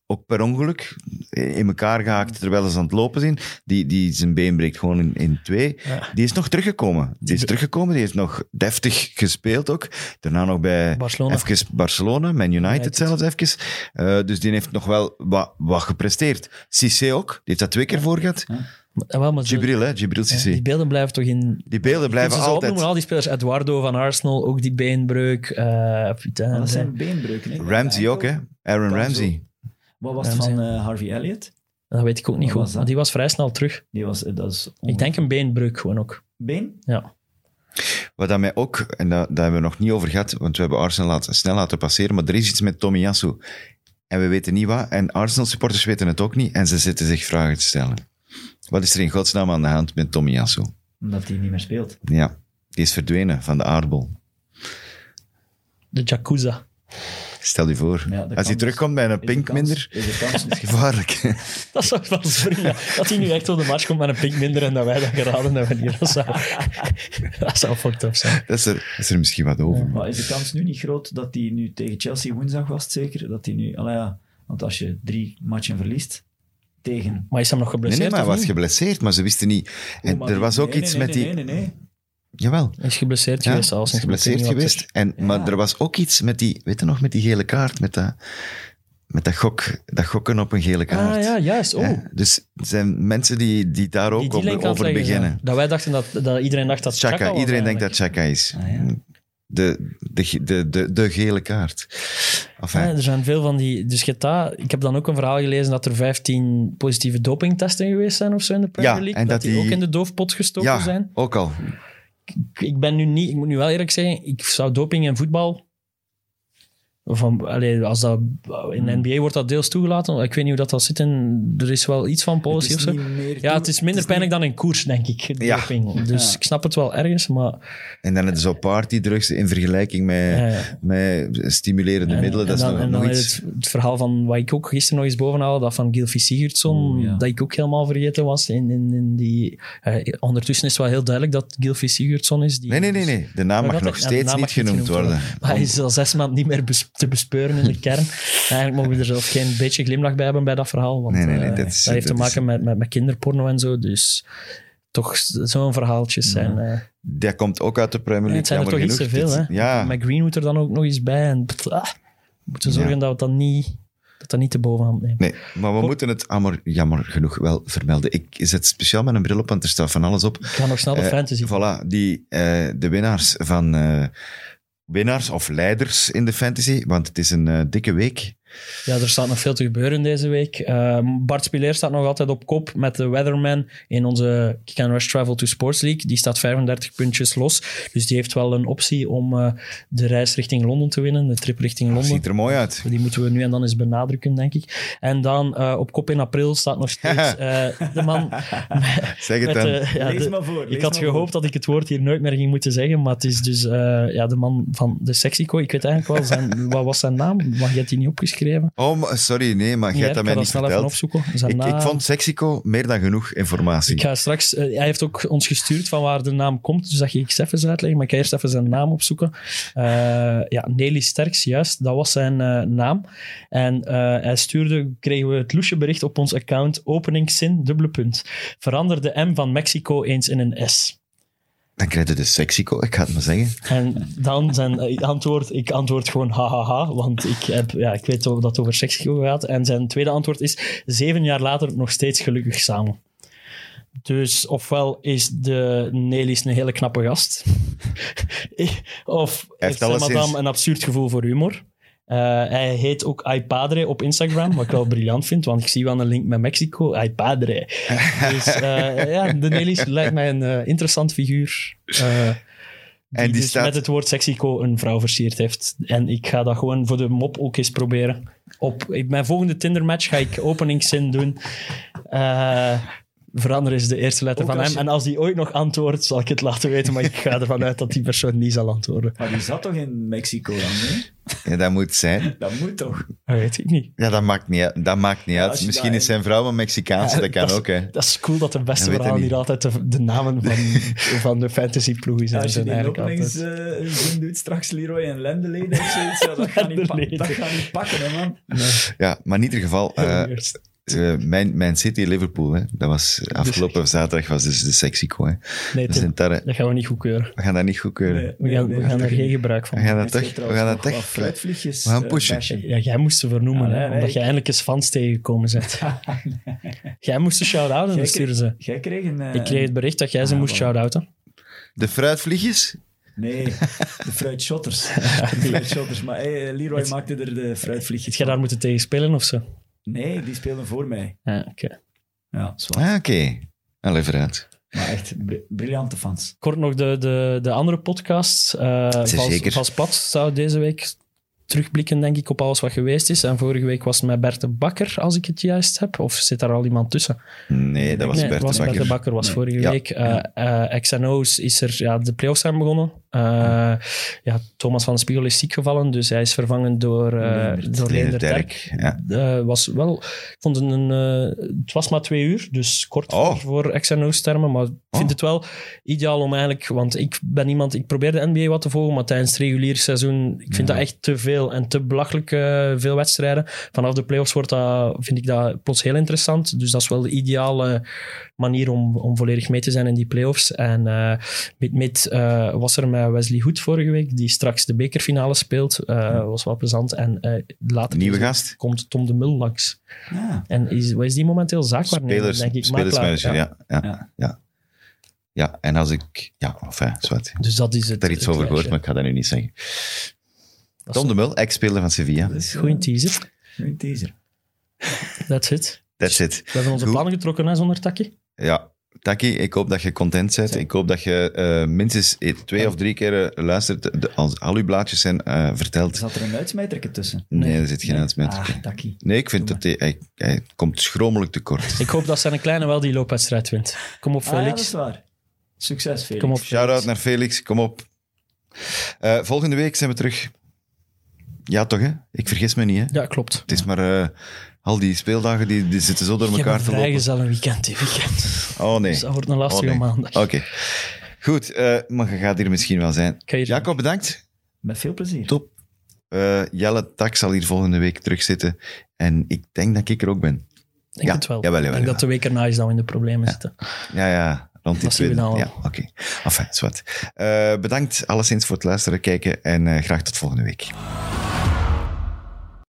Ook per ongeluk, in elkaar gehaakt terwijl ze aan het lopen zijn. Die, die zijn been breekt gewoon in, in twee. Ja. Die is nog teruggekomen. Die is teruggekomen, die heeft nog deftig gespeeld ook. Daarna nog bij Barcelona. even Barcelona, Man United, United. zelfs even. Eh, dus die heeft nog wel wat, wat gepresteerd. Cissé ook, die heeft dat twee keer voor gehad. Ja, wel, maar zo- Gibril, hè, Gibril ja, Cissé. die beelden blijven toch in... Die beelden blijven altijd. opnoemen, al die spelers. Eduardo van Arsenal, ook die beenbreuk. eh putain, Maar dat zijn beenbreuken. hè. Ramsey ook, hè? Aaron Ramsey. Wat was het van eh, Harvey Elliott? Dat weet ik ook niet Wat goed. Maar die was vrij snel terug. Die was, eh, dat is Ik denk een beenbreuk gewoon ook. Been? Ja. Wat dat mij ook, en dat, daar hebben we nog niet over gehad, want we hebben Arsenal laten, snel laten passeren, maar er is iets met Tomiyasu. En we weten niet wat, en Arsenal-supporters weten het ook niet, en ze zitten zich vragen te stellen. Wat is er in godsnaam aan de hand met Tomiyasu? Omdat hij niet meer speelt. Ja, die is verdwenen van de aardbol. De Yakuza. Stel je voor. Ja, Als hij terugkomt bij een pink kans- minder, Is de kans is gevaarlijk. Dat zou wel springen. Dat hij nu echt op de match komt met een pink minder en dat wij dat geraden hebben hier. Dat zou, dat zou fucked up zijn. dat, is er, is er misschien wat over. Maar is de kans nu niet groot dat hij nu tegen Chelsea woensdag was, zeker? Dat hij nu, ja, want als je drie matchen verliest tegen. Maar is hem nog geblesseerd? nee, maar hij was niet? geblesseerd, maar ze wisten niet. En Oh, er was ook nee, iets nee, met nee, die... Nee, nee, nee. Jawel. Hij is geblesseerd Ja, geweest. Als is geblesseerd geweest. En, Ja. Maar er was ook iets met die, weet je nog, met die gele kaart, met dat, met dat, gok, dat gokken op een gele kaart. Ah ja, juist. Oh. Dus er zijn mensen die, die daar ook Die over beginnen. Dat wij dachten dat, dat iedereen dacht dat Chaka, Chaka was iedereen denkt dat. Chaka is. Ah, ja. De, de, de, de, de gele kaart. Enfin, Ja, er zijn veel van die... Dus dat- ik heb dan ook een verhaal gelezen dat er 15 positieve dopingtesten geweest zijn of zo in de Premier Ja, League. en dat, dat die ook in de doofpot gestoken ja, zijn. ook al. Ik- Ik ben nu niet... Ik moet nu wel eerlijk zeggen, ik zou doping in voetbal... Van, allee, als dat, in de NBA wordt dat deels toegelaten. Ik weet niet hoe dat, dat zit. In, er is wel iets van policy of is zo. Ja, het is minder niet- pijnlijk dan in koers, denk ik. Ja. doping. Dus Ja. ik snap het wel ergens, maar... En dan het zo partydrugs in vergelijking met, Ja, met stimulerende En- middelen. Dat en is dan, nog, en nog iets. het, het verhaal van wat ik ook gisteren nog eens boven haalde, dat van Gilfie Sigurdsson, dat ik ook helemaal vergeten was. In, in, in die, eh, ondertussen is het wel heel duidelijk dat Gilfie Sigurdsson is. Die, Nee, nee, nee, nee. De naam mag nog steeds niet mag niet genoemd genoemd worden. Maar hij is al zes maanden niet meer bes- te bespeuren in de kern. Eigenlijk mogen we er zelf geen beetje glimlach bij hebben bij dat verhaal. Want Nee, nee, nee, eh, dat is- heeft te is- maken met, met, met kinderporno en zo. Dus toch zo'n verhaaltjes zijn. eh, Dat komt ook uit de Premier Ja, League. het zijn er toch jammer iets te genoeg. veel, hè? Ja, Met Green moet er dan ook nog eens bij. En, ah, we moeten zorgen Ja. dat we dat niet, dat dat niet de bovenhand neemt. nee, maar we moeten het jammer, jammer genoeg wel vermelden. Ik zet speciaal met een bril op, want er staat van alles op. Ik ga nog snel de Eh, fantasy. Voilà, die, de winnaars van... winnaars of leiders in de fantasy, want het is een eh, dikke week. Ja, er staat nog veel te gebeuren deze week. Eh, Bart Spileer staat nog altijd op kop met de Weatherman in onze Kick and Rush Travel to Sports League. Die staat 35 puntjes los. Dus die heeft wel een optie om eh, de reis richting Londen te winnen, de trip richting Londen. Ziet er mooi uit. Die moeten we nu en dan eens benadrukken, denk ik. En dan eh, op kop in april staat nog steeds eh, de man. Zeg het met, dan. ja, Lees de- maar voor. ik had gehoopt voor. dat ik het woord hier nooit meer ging moeten zeggen, maar het is dus eh, ja, de man van de Sexico. Ik weet eigenlijk wel, zijn, wat was zijn naam? Maar je hebt die niet opgeschreven. Oh, sorry, nee, maar jij hebt dat ik mij ga niet snel even verteld. opzoeken. Ik, ik vond Sexico meer dan genoeg informatie. Ik ga straks, eh, hij heeft ook ons gestuurd van waar de naam komt, dus dat ga ik eens even uitleggen. Maar ik ga eerst even zijn naam opzoeken. Eh, ja, Nelly Sterks, juist, dat was zijn eh, naam. En hij stuurde, kregen we het loesje bericht op ons account, openingszin, dubbele punt. Verander de M van Mexico eens in een S. Dan krijg je de Sexico, ik ga het maar zeggen. En dan zijn eh, antwoord, ik antwoord gewoon hahaha, want ik, heb, ja, ik weet dat het over Mexico gaat. En zijn tweede antwoord is, zeven jaar later nog steeds gelukkig samen. Dus ofwel is de Nelis een hele knappe gast, of heeft madame een absurd gevoel voor humor. Eh, hij heet ook iPadre op Instagram, wat ik wel briljant vind, want ik zie wel een link met Mexico. iPadre. Dus eh, ja, de Nelis lijkt mij een eh, interessant figuur. die, En die dus staat- met het woord sexico een vrouw versierd heeft. En ik ga dat gewoon voor de mop ook eens proberen. Op mijn volgende Tinder-match ga ik openingszin doen. Eh verander is de eerste letter Ook van hem. je- En als die ooit nog antwoordt, zal ik het laten weten. Maar ik ga ervan uit dat die persoon niet zal antwoorden. Maar die zat toch in Mexico dan, nee? Ja, dat moet zijn. Dat moet toch? Dat weet ik niet. Ja, dat maakt niet uit. Dat maakt niet als uit. Misschien dat- is zijn vrouw een Mexicaanse, Ja, dat kan dat is- ook, hè. Dat is cool dat de beste ik hier altijd de, de namen van, van de fantasyploegen Ja, zijn. als je die openings eh, doet, straks Leroy en Lendeleden of zoiets, ja, dat, gaat niet dat gaat niet pakken, hè, man. Ja, maar in ieder geval, eh, Eh, mijn, mijn City-Liverpool, hè. dat was afgelopen zaterdag, was dus de Sexico. Hè. nee, Tim, daar, dat gaan we niet goedkeuren. we gaan dat niet goedkeuren. Nee, We gaan, nee, we nee, gaan er nee. geen gebruik van We gaan dat toch, we gaan dat fruitvliegjes, we gaan eh, pushen. Ja, jij moest ze vernoemen, hè, omdat jij eindelijk eens fans tegengekomen bent. jij moest ze shout-outen, dat stuurden ze. Jij kreeg een... eh, Ik kreeg het bericht dat jij ze Ah, moest shout-outen. De fruitvliegjes? Nee, de fruitshotters. De fruitshotters. Maar hey, Leroy Het- maakte er de fruitvliegjes Heb jij daar moeten tegen spelen of zo? Nee, die speelden voor mij. Ja, oké. Ja. Ah, oké. Allee, vooruit. Maar echt bri- briljante fans. Kort nog de, de, de andere podcast. eh Vals, zeker. Vals Plat zou deze week terugblikken, denk ik, op alles wat geweest is. En vorige week was het met Bert de Bakker, als ik het juist heb. Of zit daar al iemand tussen? Nee, dat was nee, Bert de Bakker. Bert de Bakker was Nee. vorige Ja. week. Eh eh, XNO's is er, ja, de playoffs zijn begonnen. Eh, ja, Thomas van Spiegel is ziek gevallen, dus hij is vervangen door, eh Leendert. door Leender Leendert Terk. ja. Eh, was wel, ik vond het een, het was maar twee uur, dus kort Oh. voor, voor termen, maar ik vind Oh. het wel ideaal om eigenlijk, want ik ben iemand, ik probeer de NBA wat te volgen, maar tijdens het reguliere seizoen, ik vind Ja. dat echt te veel en te belachelijk veel wedstrijden. Vanaf de playoffs wordt dat, vind ik dat plots heel interessant, dus dat is wel de ideale manier om, om volledig mee te zijn in die playoffs. En met, met was er met Wesley Hood vorige week, die straks de bekerfinale speelt, eh, was wel plezant. En eh later Nieuwe gast. komt Tom de Mul langs. Ja. En is, wat is die momenteel zaakwaarnemer, Spelers, denk ik. spelersmanager, ja. Ja, ja. ja. en als ik... Ja, enfin, zwart. Ik Dus dat is het. heb daar iets het over gehoord, maar ik ga dat nu niet zeggen. Dat is Tom de Mul, ex-speler van Sevilla. Dat is Goeie teaser. Goeie teaser. That's it. That's it. We hebben onze Goed. plannen getrokken hè, zonder takje. Ja, Taki, ik hoop dat je content bent. Ik hoop dat je eh, minstens e- twee of drie keer eh, luistert. De, als al uw blaadjes zijn eh, verteld. Zat er een uitsmijterke tussen? Nee, er zit geen uitsmijter. Ah, Taki. Nee, ik vind dat hij, hij, hij komt schromelijk tekort. Ik hoop dat zijn kleine wel die loopwedstrijd wint. Kom op, Ah, ja, dat Felix. is waar. Succes, Felix. Kom op, Shout-out Felix. naar Felix, kom op. Eh, volgende week zijn we terug. Ja, toch hè? Ik vergis me niet hè? Ja, klopt. Het is maar eh, al die speeldagen die, die zitten zo door Ik heb elkaar een te lopen. vrijgezel weekend dit weekend. Oh nee. Dus dat wordt een lastige Oh, nee. maandag. Oké. Goed, eh, maar je gaat hier misschien wel zijn. Jacob, bedankt. Met veel plezier. Top. Eh, Jelle Tak zal hier volgende week terugzitten. En ik denk dat ik er ook ben. Ik denk Ja, het wel. jawel, ik jawel, denk dat de week erna is dat we in de problemen zitten. Ja, ja. Rond die tweede. Ja, oké. Enfin, zwart. Eh, bedankt alleszins voor het luisteren, kijken en eh, graag tot volgende week.